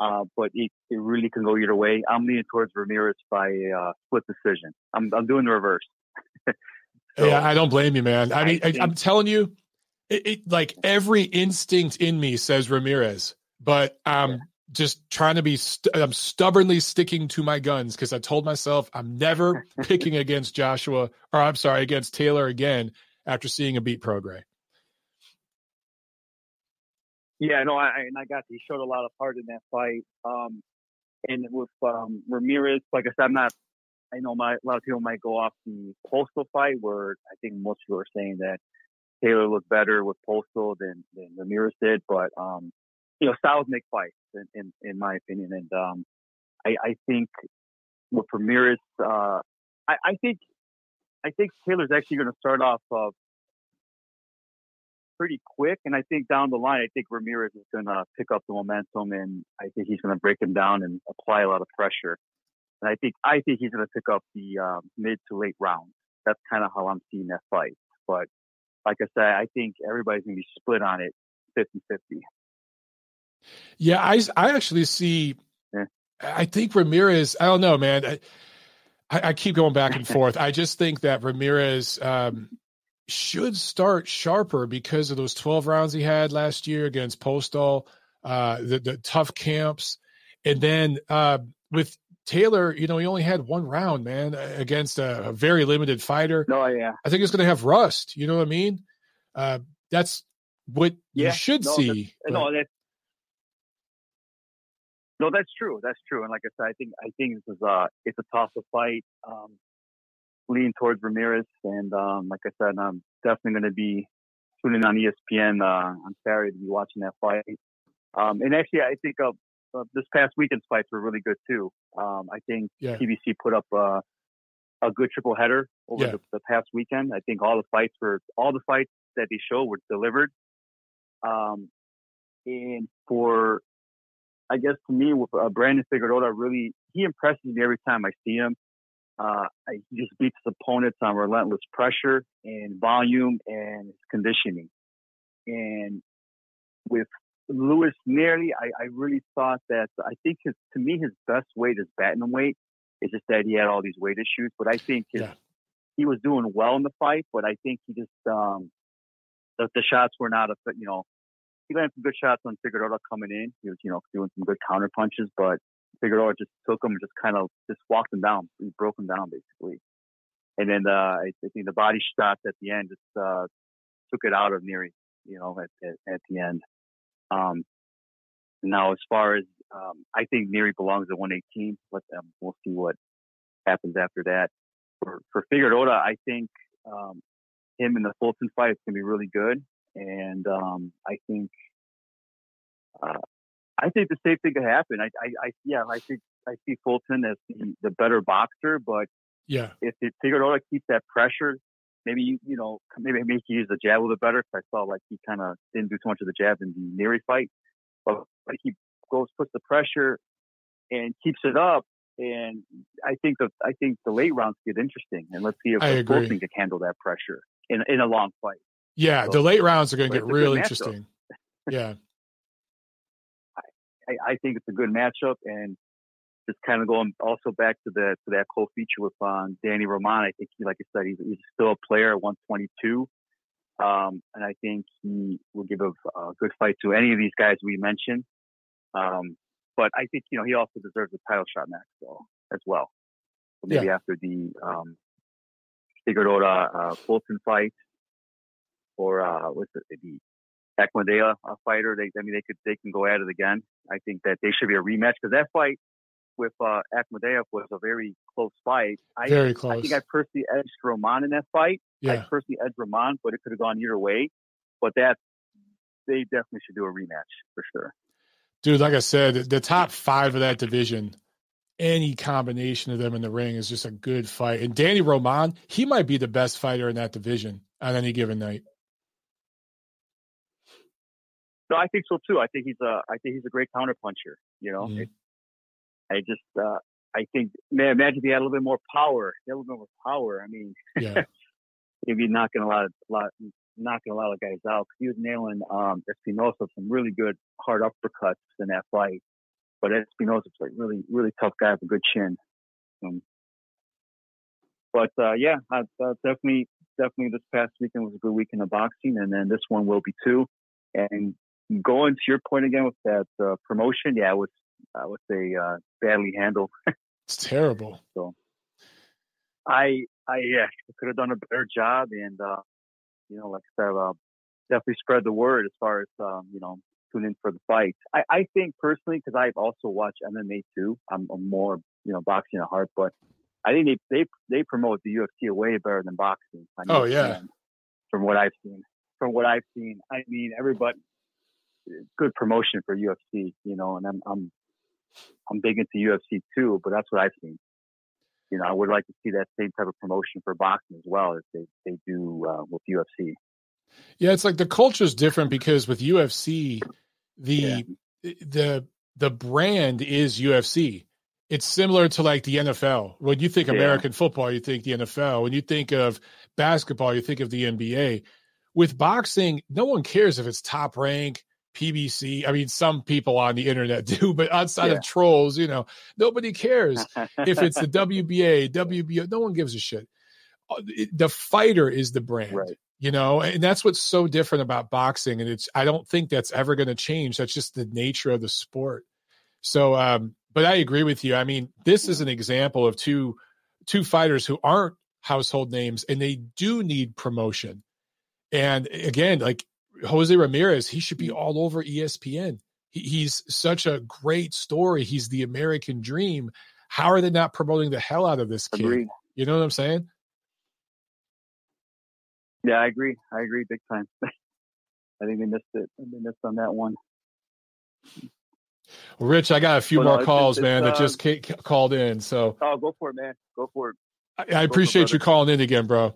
Uh, but it, it really can go either way. I'm leaning towards Ramirez by uh, split decision. I'm, I'm doing the reverse. so, yeah, I don't blame you, man. I mean, I, I'm telling you, it, it, like every instinct in me says Ramirez, but I'm yeah. Just trying to be. St- I'm stubbornly sticking to my guns because I told myself I'm never picking against Joshua, or I'm sorry, against Taylor again after seeing a beat Prograis. Yeah, no, I and I got he showed a lot of heart in that fight. Um, and with um, Ramirez, like I said, I'm not. I know my, a lot of people might go off the Postol fight, where I think most people are saying that Taylor looked better with Postol than, than Ramirez did, but um, you know, styles make fights, in, in, in my opinion. And um, I, I think with Ramirez, uh, I, I think I think Taylor's actually going to start off uh, pretty quick, and I think down the line, I think Ramirez is going to pick up the momentum, and I think he's going to break him down and apply a lot of pressure. And I think I think he's going to pick up the uh, mid to late rounds. That's kind of how I'm seeing that fight. But like I said, I think everybody's going to be split on it 50 50. Yeah, I, I actually see. Yeah. I think Ramirez, I don't know, man. I, I, keep going back and forth. I just think that Ramirez um, should start sharper because of those 12 rounds he had last year against Postol, uh, the, the tough camps. And then uh, with Taylor, you know, he only had one round, man, against a, a very limited fighter. Oh yeah, I think he's going to have rust. You know what I mean? Uh, that's what yeah. you should no, see. But... No, no, that's true. That's true. And like I said, I think I think this is uh it's a tough fight. Um, lean towards Ramirez, and um, like I said, I'm definitely going to be tuning on ESPN uh, on Saturday to be watching that fight. Um, and actually, I think uh, uh, this past weekend's fights were really good too. Um, I think yeah. PBC put up uh, a good triple header over yeah. the, the, past weekend. I think all the fights were all the fights that they showed were delivered. Um, and for I guess to me, with uh, Brandon Figueroa, really he impresses me every time I see him. Uh, he just beats his opponents on relentless pressure and volume and conditioning. And with Luis Nery, I, I really thought that I think his to me his best weight is weight. It's just that he had all these weight issues, but I think his, yeah. he was doing well in the fight. But I think he just um, the, the shots were not a you know he landed some good shots on Figueroa coming in. He was you know doing some good counter punches, but Figueroa just took him and just kind of just walked him down. He broke him down basically. And then uh, I think the body shots at the end just uh, took it out of Nery, you know, at, at, at the end. Um, now, as far as um, I think Nery belongs at 118. Let them. We'll see what happens after that. For for Figueroa, I think um, him in the Fulton fight is going to be really good. And um, I think uh, I think the same thing could happen. I, I, I yeah, I think I see Fulton as the, the better boxer, but yeah, if it figured out to keep that pressure, maybe you you know maybe maybe he use the jab a little bit better. Cause I saw like he kind of didn't do too much of the jab in the Nery fight, but like he goes puts the pressure and keeps it up. And I think the I think the late rounds get interesting, and let's see if Fulton can handle that pressure in in a long fight. Yeah, so, the late rounds are going to get real interesting. yeah. I, I think it's a good matchup, and just kind of going also back to the to that cool feature with um, Danny Roman. I think he, like I said, he's, he's still a player at 122, um, and I think he will give a, a, good fight to any of these guys we mentioned. Um, but I think you know he also deserves a title shot next, though, as well. So maybe yeah. after the um, Figueroa uh, Fulton fight, or uh, what's it, the Akhmadaliev uh, fighter. They, I mean, they could they can go at it again. I think that they should be a rematch because that fight with uh, was a very close fight. I, very close. I think I personally edged Roman in that fight. Yeah. I personally edged Roman, but it could have gone either way. But that they definitely should do a rematch for sure. Dude, like I said, the top five of that division, any combination of them in the ring is just a good fight. And Danny Roman, he might be the best fighter in that division on any given night. No, I think so too. I think he's a I think he's a great counter puncher. You know, mm-hmm. I just uh, I think man, imagine if he had a little bit more power. He had a little bit more power. I mean, yeah. he'd be knocking a lot of lot knocking a lot of guys out. He was nailing um, Espinosa some really good hard uppercuts in that fight. But Espinosa's like really really tough guy with a good chin. Um, but uh, yeah, I, uh, definitely definitely this past weekend was a good weekend of boxing, and then this one will be too. And going to your point again with that uh, promotion, yeah, it was I would say uh, badly handled. it's terrible. So I I yeah could have done a better job, and uh, you know, like I said, uh, definitely spread the word as far as um, you know tune in for the fight. I, I think personally, because I've also watched MMA too. I'm, I'm more you know boxing at heart, but I think they they they promote the UFC way better than boxing. I mean, oh yeah. From what I've seen, from what I've seen, I mean everybody good promotion for UFC, you know, and I'm I'm I'm big into UFC too, but that's what I've seen. You know, I would like to see that same type of promotion for boxing as well as they they do uh, with UFC. Yeah, it's like the culture is different because with UFC, the yeah. the the brand is UFC. It's similar to like the NFL. When you think American yeah. football, you think the NFL. When you think of basketball, you think of the NBA. With boxing, no one cares if it's top rank, PBC. I mean, some people on the internet do, but outside yeah. of trolls, you know, nobody cares if it's the WBA, WBO. No one gives a shit. Uh, the fighter is the brand, right. you know, and that's what's so different about boxing. And it's, I don't think that's ever going to change. That's just the nature of the sport. So, um, but I agree with you. I mean, this is an example of two two fighters who aren't household names, and they do need promotion. And again, like Jose Ramirez, he should be all over ESPN. He, he's such a great story. He's the American dream. How are they not promoting the hell out of this kid? Agreed. You know what I'm saying? Yeah, I agree. I agree big time. I think they missed it. They missed on that one. Well, Rich, I got a few well, more no, calls, it's, man, it's, that just uh, called in. So, oh, go for it, man. Go for it. I, I appreciate it, you calling in again, bro.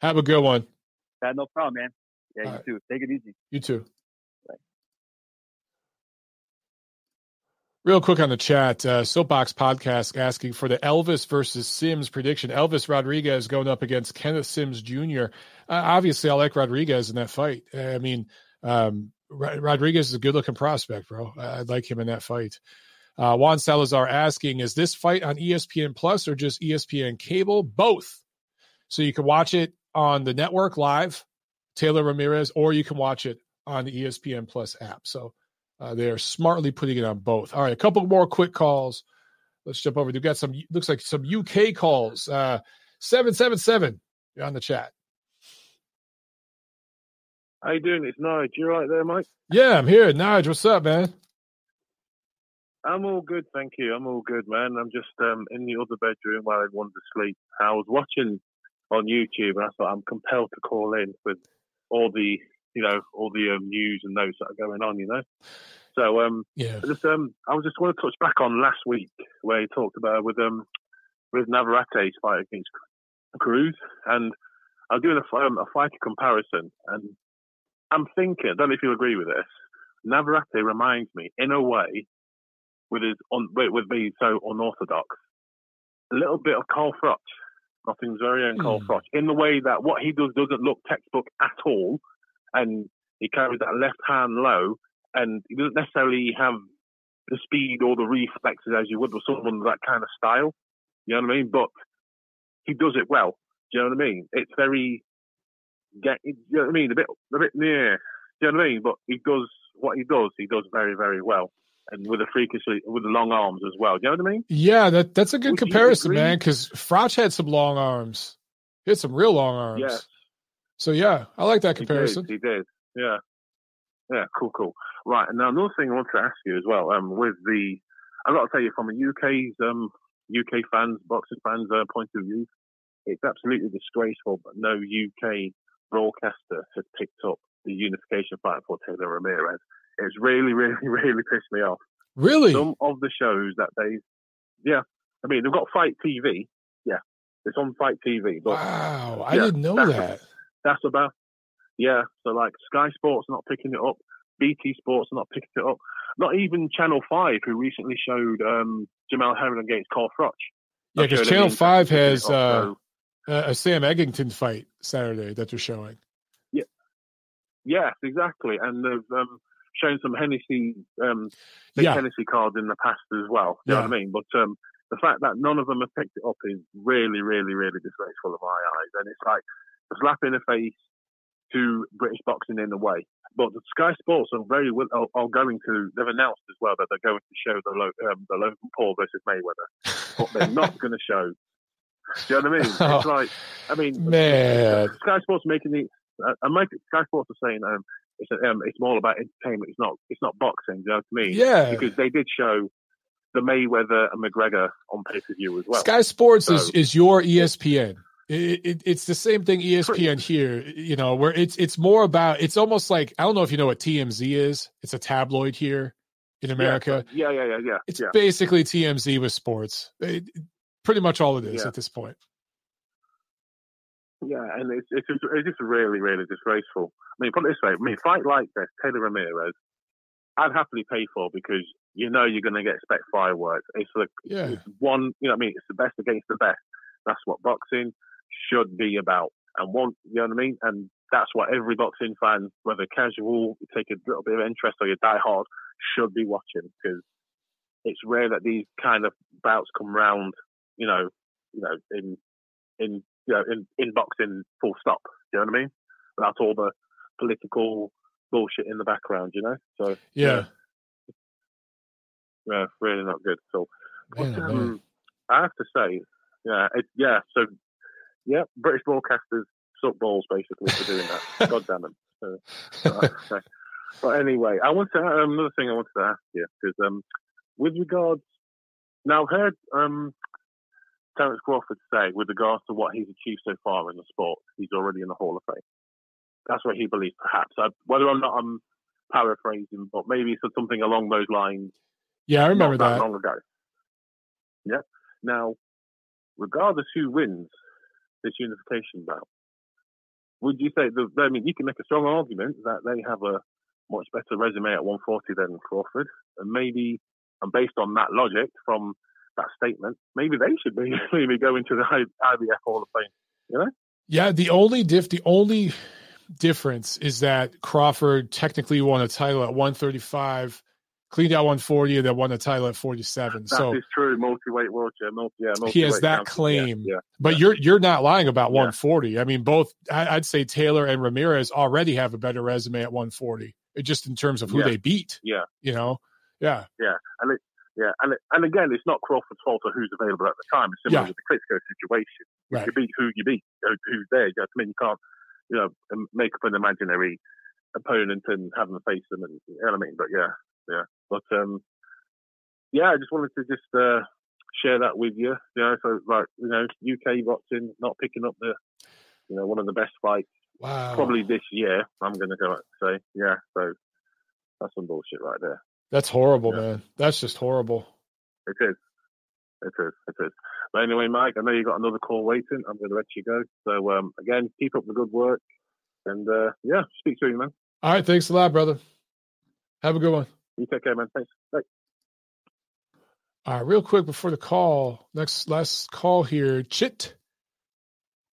Have a good one. Yeah, no problem, man. Yeah, All you right. too. Take it easy. You too. Bye. Real quick on the chat, uh, Soapbox Podcast asking for the Elvis versus Sims prediction. Elvis Rodriguez going up against Kenneth Sims Jr. Uh, obviously, I like Rodriguez in that fight. I mean, um, Rodriguez is a good looking prospect, bro. I'd like him in that fight. Uh, Juan Salazar asking, is this fight on ESPN Plus or just ESPN cable? Both. So you can watch it on the network live Taylor Ramirez, or you can watch it on the ESPN Plus app. So uh, they are smartly putting it on both. All right, a couple more quick calls. Let's jump over. We've got some, looks like some UK calls. Uh, 777, you're on the chat. How you doing? It's Nige. You right there, Mike? Yeah, I'm here. Nige, what's up, man? I'm all good, thank you. I'm all good, man. I'm just um, in the other bedroom while everyone's asleep. I was watching on YouTube, and I thought I'm compelled to call in with all the you know all the um, news and notes that are going on. You know, so um, yeah, just um, I was just want to touch back on last week where he talked about with um with Navarrete's fight against Cruz, and I was doing a, um, a fight comparison, and I'm thinking, I don't know if you agree with this. Navarrete reminds me, in a way, with his on, with being so unorthodox, a little bit of Carl Froch, Nottingham's very own Carl mm. Froch, in the way that what he does doesn't look textbook at all, and he carries that left hand low, and he doesn't necessarily have the speed or the reflexes as you would with someone that kind of style. You know what I mean? But he does it well. Do you know what I mean? It's very, get, you know what I mean? A bit, a bit near. Do you know what I mean? But he does what he does. He does very, very well, and with a freakishly with the long arms as well. Do you know what I mean? Yeah, that that's a good Would comparison, man. Because Froch had some long arms. He had some real long arms. Yeah. So yeah, I like that comparison. He did. He did. Yeah. Yeah. Cool. Cool. Right. And now another thing I want to ask you as well. Um, with the, I've got to tell you from a UK's um UK fans, boxing fans' uh, point of view, it's absolutely disgraceful that no UK broadcaster has picked up the unification fight for Taylor Ramirez. It's really, really, really pissed me off. Really? Some of the shows that they, yeah, I mean, they've got FITE TV. Yeah, it's on FITE TV. But, wow, I yeah, didn't know that's, that. That's about, yeah. So like Sky Sports not picking it up, BT Sports not picking it up. Not even Channel Five, who recently showed um, Jamel Herring against Carl Froch. Yeah, because Channel Five has uh, a Sam Eggington fight Saturday that they're showing. Yeah, yes, exactly, and they've um, shown some Hennessy, um, yeah. Hennessy cards in the past as well. You yeah. know what I mean? But um, the fact that none of them have picked it up is really, really, really disgraceful in my eyes, and it's like a slap in the face to British boxing in a way. But the Sky Sports are very are, are, going to. They've announced as well that they're going to show the um, the Logan Paul versus Mayweather, but they're not going to show. Do you know what I mean? It's like, I mean, man, Sky Sports making the. I make Sky Sports are saying um, it's um, it's more about entertainment. It's not it's not boxing. You know what I mean? Yeah, because they did show the Mayweather and McGregor on pay per view as well. Sky Sports so, is is your ESPN. It, it, it's the same thing ESPN here, you know, where it's it's more about it's almost like I don't know if you know what TMZ is. It's a tabloid here in America. Yeah, yeah, yeah, yeah. It's yeah. basically TMZ with sports. It, pretty much all it is yeah. at this point. Yeah, and it's it's just, it's just really really disgraceful. I mean, put it this way: I mean, fight like this, Taylor Ramirez, I'd happily pay for because you know you're going to get spec fireworks. It's like yeah. it's one, you know, I mean, it's the best against the best. That's what boxing should be about. And one, you know what I mean? And that's what every boxing fan, whether casual, take a little bit of interest or you die hard, should be watching because it's rare that these kind of bouts come round, you know, you know, in in you know in, in boxing full stop. You know what I mean? Without all the political bullshit in the background, you know. So yeah, yeah, yeah really not good. So um, I have to say, yeah, it, yeah. So yeah, British broadcasters suck balls basically for doing that. God damn them. So, okay. But anyway, I want to um, another thing I wanted to ask you because um, with regards now, I've heard um, Terence Crawford say with regards to what he's achieved so far in the sport, he's already in the Hall of Fame. That's what he believes, perhaps. I, whether or not I'm paraphrasing, but maybe it's something along those lines. Yeah, I remember that, that long ago. Yeah. Now, regardless who wins, this unification bout. Would you say the? I mean, you can make a strong argument that they have a much better resume at 140 than Crawford, and maybe, and based on that logic from that statement, maybe they should be maybe going to the IBF Hall of Fame. You know? Yeah. The only diff, the only difference is that Crawford technically won a title at 135 cleaned out 140 and then won the title at 47. That so is true. Multi-weight world yeah, multi, yeah, he has that claim. Yeah, yeah, but yeah. you're you're not lying about 140. I mean, both I'd say Taylor and Ramirez already have a better resume at 140, just in terms of who they beat. Yeah, you know, yeah, yeah, and it, yeah, and and again, it's not Crawford's fault of who's available at the time. It's similar with the Klitschko situation. Right. You beat who you beat, who's there. You know I mean, you can't, you know, make up an imaginary opponent and have them face them, and you know what I mean. But yeah, yeah. But um, yeah, I just wanted to just uh, share that with you. You know, so like you know, UK boxing not picking up the You know, one of the best fights wow. probably this year. I'm going to go and say, yeah. So that's some bullshit right there. That's horrible, yeah. man. That's just horrible. It is. It is. It is. But anyway, Mike, I know you got another call waiting. I'm going to let you go. So um, again, keep up the good work, and uh, yeah, speak to you soon, man. All right, thanks a lot, brother. Have a good one. You take care, man. Thanks. Bye. All right, real quick before the call, next last call here, Chit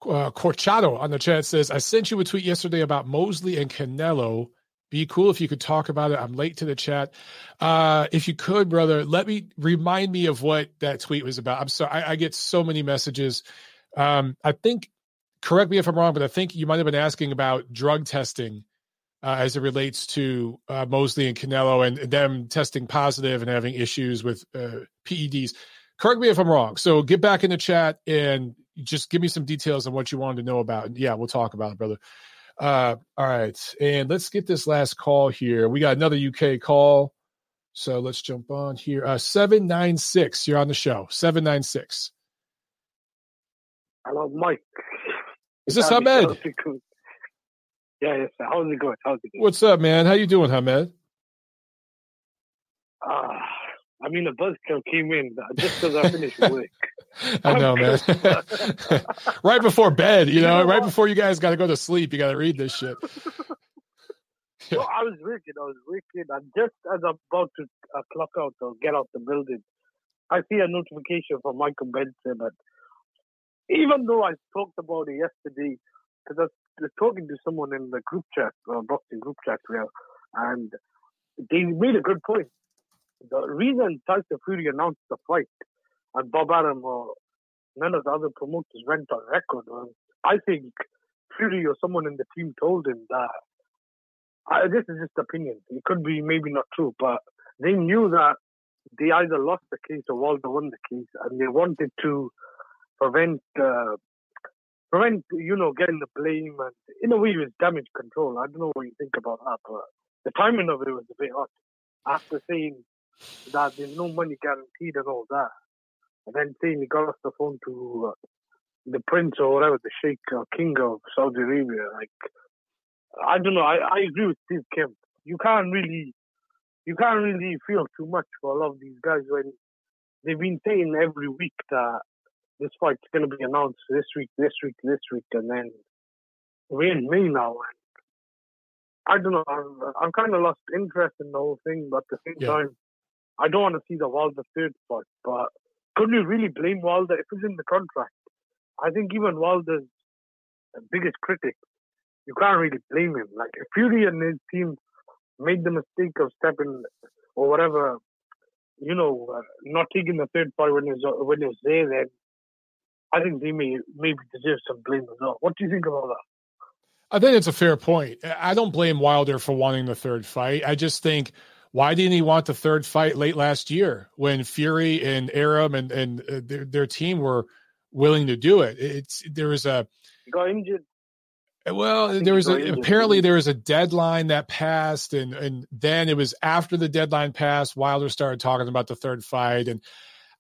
uh, Corchado on the chat says, "I sent you a tweet yesterday about Mosley and Canelo." Be cool if you could talk about it. I'm late to the chat. Uh, if you could, brother, let me remind me of what that tweet was about. I'm sorry, I, I get so many messages. Um, I think, correct me if I'm wrong, but I think you might have been asking about drug testing uh, as it relates to uh, Mosley and Canelo and them testing positive and having issues with uh, PEDs. Correct me if I'm wrong. So get back in the chat and just give me some details on what you wanted to know about. Yeah, we'll talk about it, brother. Uh, all right, and let's get this last call here. We got another UK call, so let's jump on here. Uh, seven nine six, you're on the show. Seven nine six. Hello, Mike. Is this Ahmed? Yeah, yes. Sir. How's it going? How's it going? What's up, man? How you doing, Ahmed? Ah, uh, I mean, the buzzkill came in just as I finished work. I know, man. right before bed, you know, right before you guys got to go to sleep, you got to read this shit. So I was working. I was working, and just as I'm about to uh, clock out or get out the building, I see a notification from Michael Benson. And even though I talked about it yesterday, because I was talking to someone in the group chat, uh, boxing group chat, here, and they made a good point. The reason Tyson Fury announced the fight and Bob Arum or none of the other promoters went on record was, I think Fury or someone in the team told him that. I, this is just opinion. It could be maybe not true, but they knew that they either lost the case or Wilder won the case, and they wanted to prevent uh, prevent you know getting the blame and in a way it was damage control. I don't know what you think about that, but the timing of it was a bit odd. After saying that there's no money guaranteed and all that. And then saying he got off the phone to uh, the prince or whatever, the sheikh or king of Saudi Arabia. Like, I don't know. I, I agree with Steve Kemp. You can't really, you can't really feel too much for a lot of these guys when they've been saying every week that this fight's going to be announced this week, this week, this week, and then we're in May now. And I don't know. I'm, I'm kind of lost interest in the whole thing, but at the same yeah. time, I don't want to see the Wilder third fight, but could we really blame Wilder if it's in the contract? I think even Wilder's biggest critic, you can't really blame him. Like if Fury and his team made the mistake of stepping or whatever, you know, uh, not taking the third fight when it was when it was there, then I think they may maybe deserve some blame as well. What do you think about that? I think it's a fair point. I don't blame Wilder for wanting the third fight. I just think why didn't he want the third fight late last year when Fury and Arum and and uh, their, their team were willing to do it? It's there was a he got injured. Well, there was a, apparently there was a deadline that passed, and and then it was after the deadline passed. Wilder started talking about the third fight, and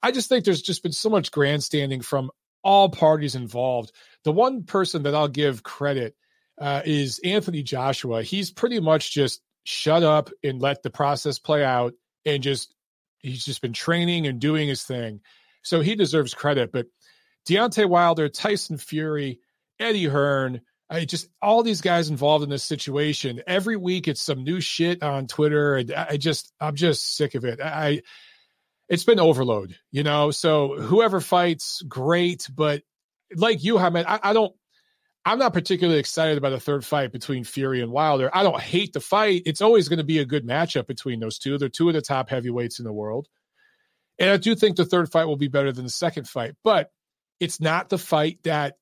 I just think there's just been so much grandstanding from all parties involved. The one person that I'll give credit uh, is Anthony Joshua. He's pretty much just shut up and let the process play out and just he's just been training and doing his thing. So he deserves credit. But Deontay Wilder, Tyson Fury, Eddie Hearn, I just all these guys involved in this situation. Every week it's some new shit on Twitter, and I just I'm just sick of it. I it's been overload, you know. So whoever fights, great, but like you, Ahmed, I, I don't I'm not particularly excited about a third fight between Fury and Wilder. I don't hate the fight. It's always going to be a good matchup between those two. They're two of the top heavyweights in the world. And I do think the third fight will be better than the second fight, but it's not the fight that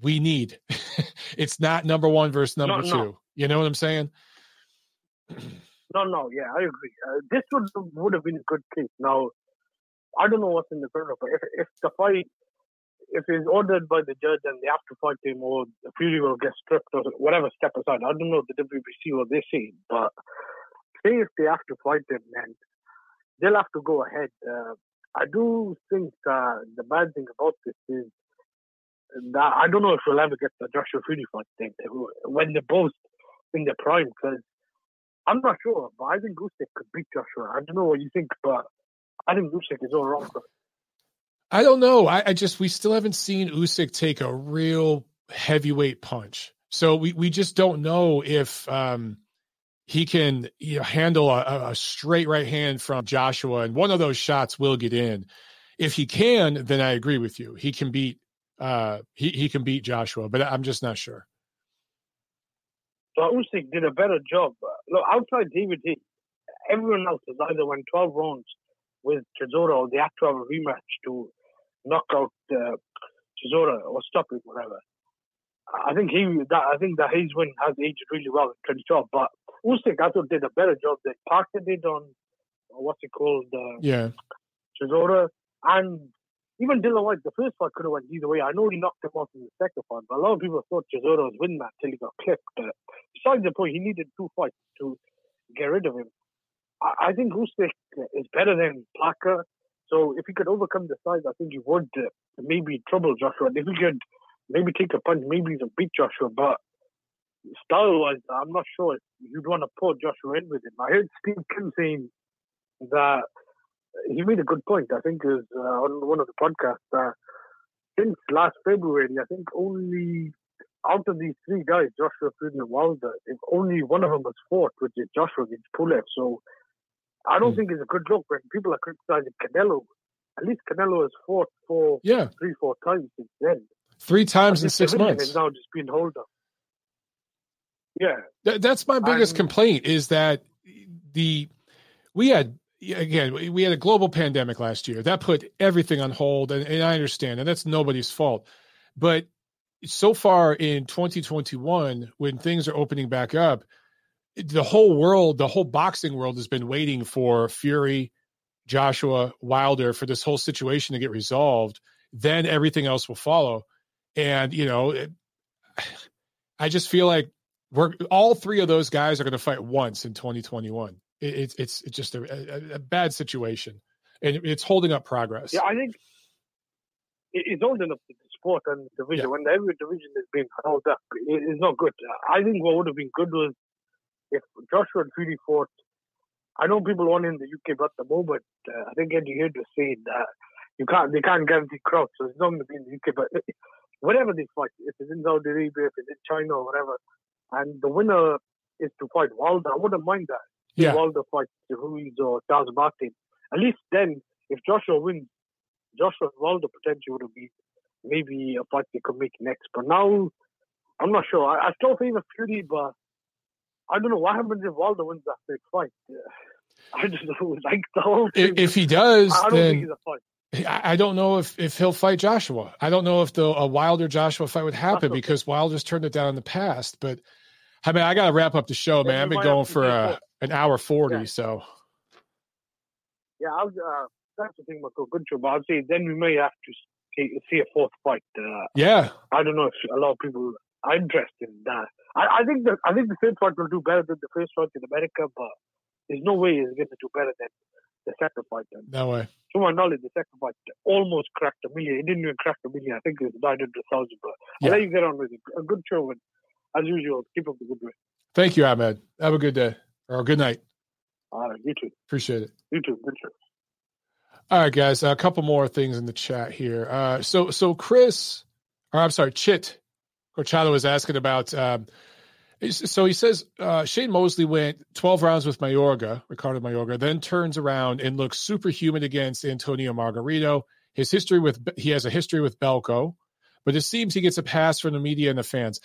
we need. it's not number one versus number no, two. No. You know what I'm saying? no, no, yeah, I agree. Uh, this would would have been a good case. Now, I don't know what's in the third fight. If if the fight if he's ordered by the judge and they have to fight him or Fury will get stripped or whatever, step aside. I don't know the WBC what they say, but say if they have to fight him, then they'll have to go ahead. Uh, I do think uh, the bad thing about this is that, I don't know if we'll ever get the Joshua Fury fight thing when they're both in their prime because I'm not sure, but I think Usyk could beat Joshua. I don't know what you think, but I think Usyk is all wrong. I don't know. I, I just we still haven't seen Usyk take a real heavyweight punch, so we we just don't know if um, he can you know, handle a, a straight right hand from Joshua, and one of those shots will get in. If he can, then I agree with you. He can beat uh, he he can beat Joshua, but I'm just not sure. So Usyk did a better job. Look, outside David everyone else has either won 12 rounds with Chisora or they to have a rematch to knock out uh, Chisora or stop it, whatever. I think he that I think that his win has aged really well in 2012. But Usyk, I thought did a better job than Parker did on what's it called? Uh, yeah, Chisora and even Dillian Whyte, the first fight could have went either way. I know he knocked him off in the second fight, but a lot of people thought Chisora was winning that till he got clipped. But besides the point, he needed two fights to get rid of him. I, I think Usyk is better than Parker. So if he could overcome the size, I think he would uh, maybe trouble Joshua. And if he could maybe take a punch, maybe he beat Joshua. But style-wise, I'm not sure if you'd want to put Joshua in with him. I heard Steve Kim saying that he made a good point. I think is uh, on one of the podcasts. Uh, since last February, I think only out of these three guys, Joshua, Fury, and Wilder, if only one of them was fought, which is Joshua against Pulev. So I don't mm. think it's a good look when people are criticizing Canelo. At least Canelo has fought for yeah. three, four times since then. Three times in six months. Now just being hold up. Yeah, Th- that's my biggest complaint is that the we had again, we had a global pandemic last year that put everything on hold, and, and, I understand, and that's nobody's fault. But so far in 2021, when things are opening back up, the whole world, the whole boxing world has been waiting for Fury, Joshua, Wilder for this whole situation to get resolved. Then everything else will follow. And, you know, it, I just feel like we're all three of those guys are going to fight once in 2021 it's it's it's just a, a, a, bad situation, and it's holding up progress. Yeah, I think it's holding up the sport and division. Yeah. When every division is being held up, it's not good. I think what would have been good was if Joshua and Fury fought. I know people want in the UK, but at the moment, uh, I think Eddie Hearn was saying that you can't, they can't guarantee crowds, so it's not going to be in the UK. But whatever they fight, if it's in Saudi Arabia, if it's in China or whatever, and the winner is to fight Wilder, I wouldn't mind that yeah. Wilder fights Ruiz or Charles Martin. At least then, if Joshua wins, Joshua Wilder potentially would have been maybe a fight they could make next. But now, I'm not sure. I, I still favor Fury, but I don't know what happens if Wilder wins that big fight. I just know, like the whole thing. If he does, I don't then... think he's a fight. I don't know if, if he'll fight Joshua. I don't know if the a Wilder Joshua fight would happen because Wilder's turned it down in the past. But I mean, I got to wrap up the show, man. I've been going for a, an hour 40 yeah. so yeah I was, uh, that's the thing about good job i'd say then we may have to see, see a fourth fight uh, yeah i don't know if a lot of people are interested in that I, I think that i think the third fight will do better than the first fight in america but there's no way it's going to do better than the second fight then no way to my knowledge the second fight almost cracked a million it didn't even crack a million i think it was 900000 but yeah. i'll let you get on with it a good show and as usual keep up the good work thank you ahmed have a good day or good night. All right, you too. Appreciate it. You too. Good trip. All right, guys. A couple more things in the chat here. Uh, so, so Chris, or I'm sorry, Chit Corchado was asking about. Um, so he says uh, Shane Mosley went 12 rounds with Mayorga, Ricardo Mayorga, then turns around and looks superhuman against Antonio Margarito. His history with he has a history with BALCO, but it seems he gets a pass from the media and the fans.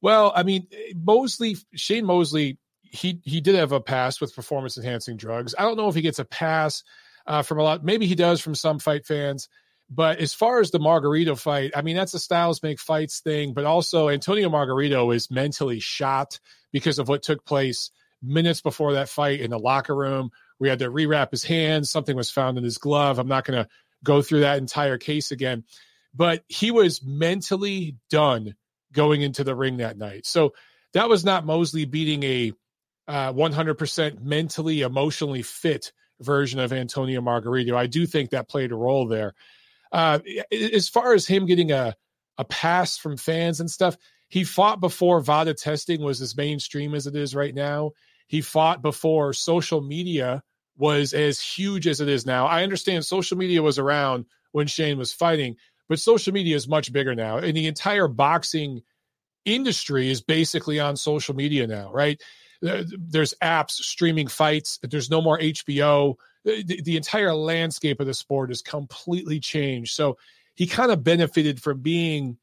Well, I mean, Mosley, Shane Mosley he he did have a pass with performance enhancing drugs. I don't know if he gets a pass uh, from a lot. Maybe he does from some fight fans. But as far as the Margarito fight, I mean that's a styles make fights thing. But also Antonio Margarito is mentally shot because of what took place minutes before that fight in the locker room. We had to rewrap his hands. Something was found in his glove. I'm not going to go through that entire case again. But he was mentally done going into the ring that night. So that was not Mosley beating a uh, 100% mentally, emotionally fit version of Antonio Margarito. I do think that played a role there. Uh, as far as him getting a a pass from fans and stuff. He fought before VADA testing was as mainstream as it is right now. He fought before social media was as huge as it is now. I understand social media was around when Shane was fighting, but social media is much bigger now. And the entire boxing industry is basically on social media now, right? There's apps streaming fights. There's no more HBO. The, the entire landscape of the sport has completely changed. So he kind of benefited from being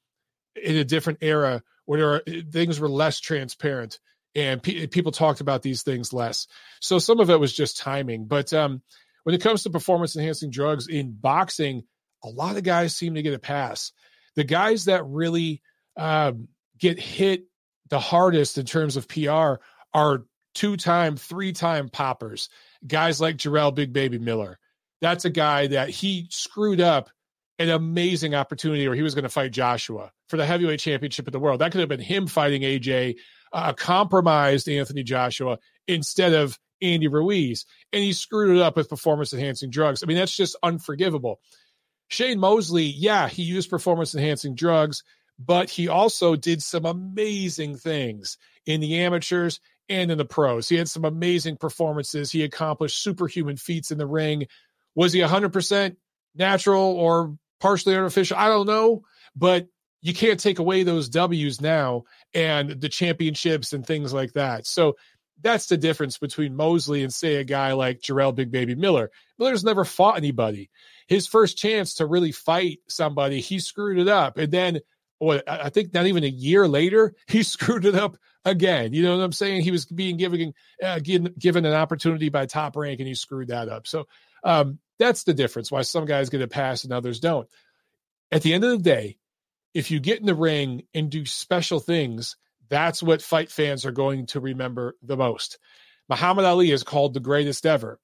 in a different era where things were less transparent and pe- people talked about these things less. So some of it was just timing. But um, when it comes to performance enhancing drugs in boxing, a lot of guys seem to get a pass. The guys that really um, get hit the hardest in terms of PR are two time, three time poppers. Guys like Jarrell Big Baby Miller. That's a guy that he screwed up an amazing opportunity where he was going to fight Joshua for the heavyweight championship of the world. That could have been him fighting AJ, uh, compromised Anthony Joshua instead of Andy Ruiz. And he screwed it up with performance enhancing drugs. I mean, that's just unforgivable. Shane Mosley, yeah, he used performance enhancing drugs, but he also did some amazing things in the amateurs and in the pros. He had some amazing performances. He accomplished superhuman feats in the ring. Was he 100% natural or partially artificial. I don't know, but you can't take away those W's now and the championships and things like that. So that's the difference between Mosley and say a guy like Jarrell Big Baby Miller. Miller's never fought anybody. His first chance to really fight somebody, he screwed it up. And then what I think not even a year later, he screwed it up again. You know what I'm saying? He was being given uh, given, an opportunity by top rank and he screwed that up. So um, that's the difference why some guys get a pass and others don't. At the end of the day, if you get in the ring and do special things, that's what fight fans are going to remember the most. Muhammad Ali is called the greatest ever.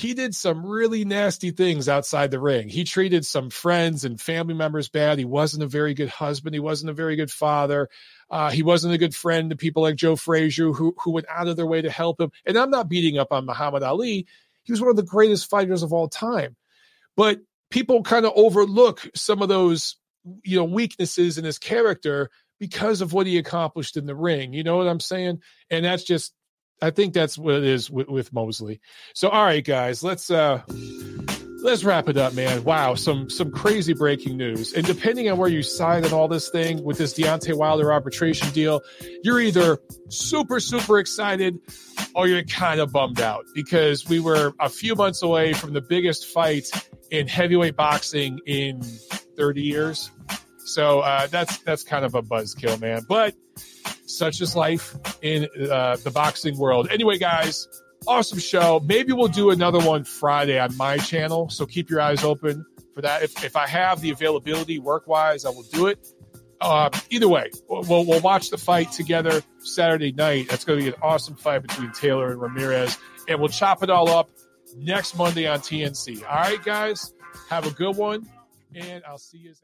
He did some really nasty things outside the ring. He treated some friends and family members bad. He wasn't a very good husband. He wasn't a very good father. Uh, he wasn't a good friend to people like Joe Frazier who, who went out of their way to help him. And I'm not beating up on Muhammad Ali. He was one of the greatest fighters of all time. But people kind of overlook some of those, you know, weaknesses in his character because of what he accomplished in the ring. You know what I'm saying? And that's just I think that's what it is with, with Mosley. So all right, guys, let's uh let's wrap it up, man. Wow, some some crazy breaking news. And depending on where you side on all this thing with this Deontay Wilder arbitration deal, you're either super super excited or you're kind of bummed out because we were a few months away from the biggest fight in heavyweight boxing in 30 years. So uh, that's that's kind of a buzzkill, man. But such is life in uh, the boxing world. Anyway, guys, awesome show. Maybe we'll do another one Friday on my channel. So keep your eyes open for that. If, if I have the availability work wise, I will do it. Uh, either way, we'll, we'll watch the fight together Saturday night. That's going to be an awesome fight between Taylor and Ramirez. And we'll chop it all up next Monday on TNC. All right, guys, have a good one. And I'll see you.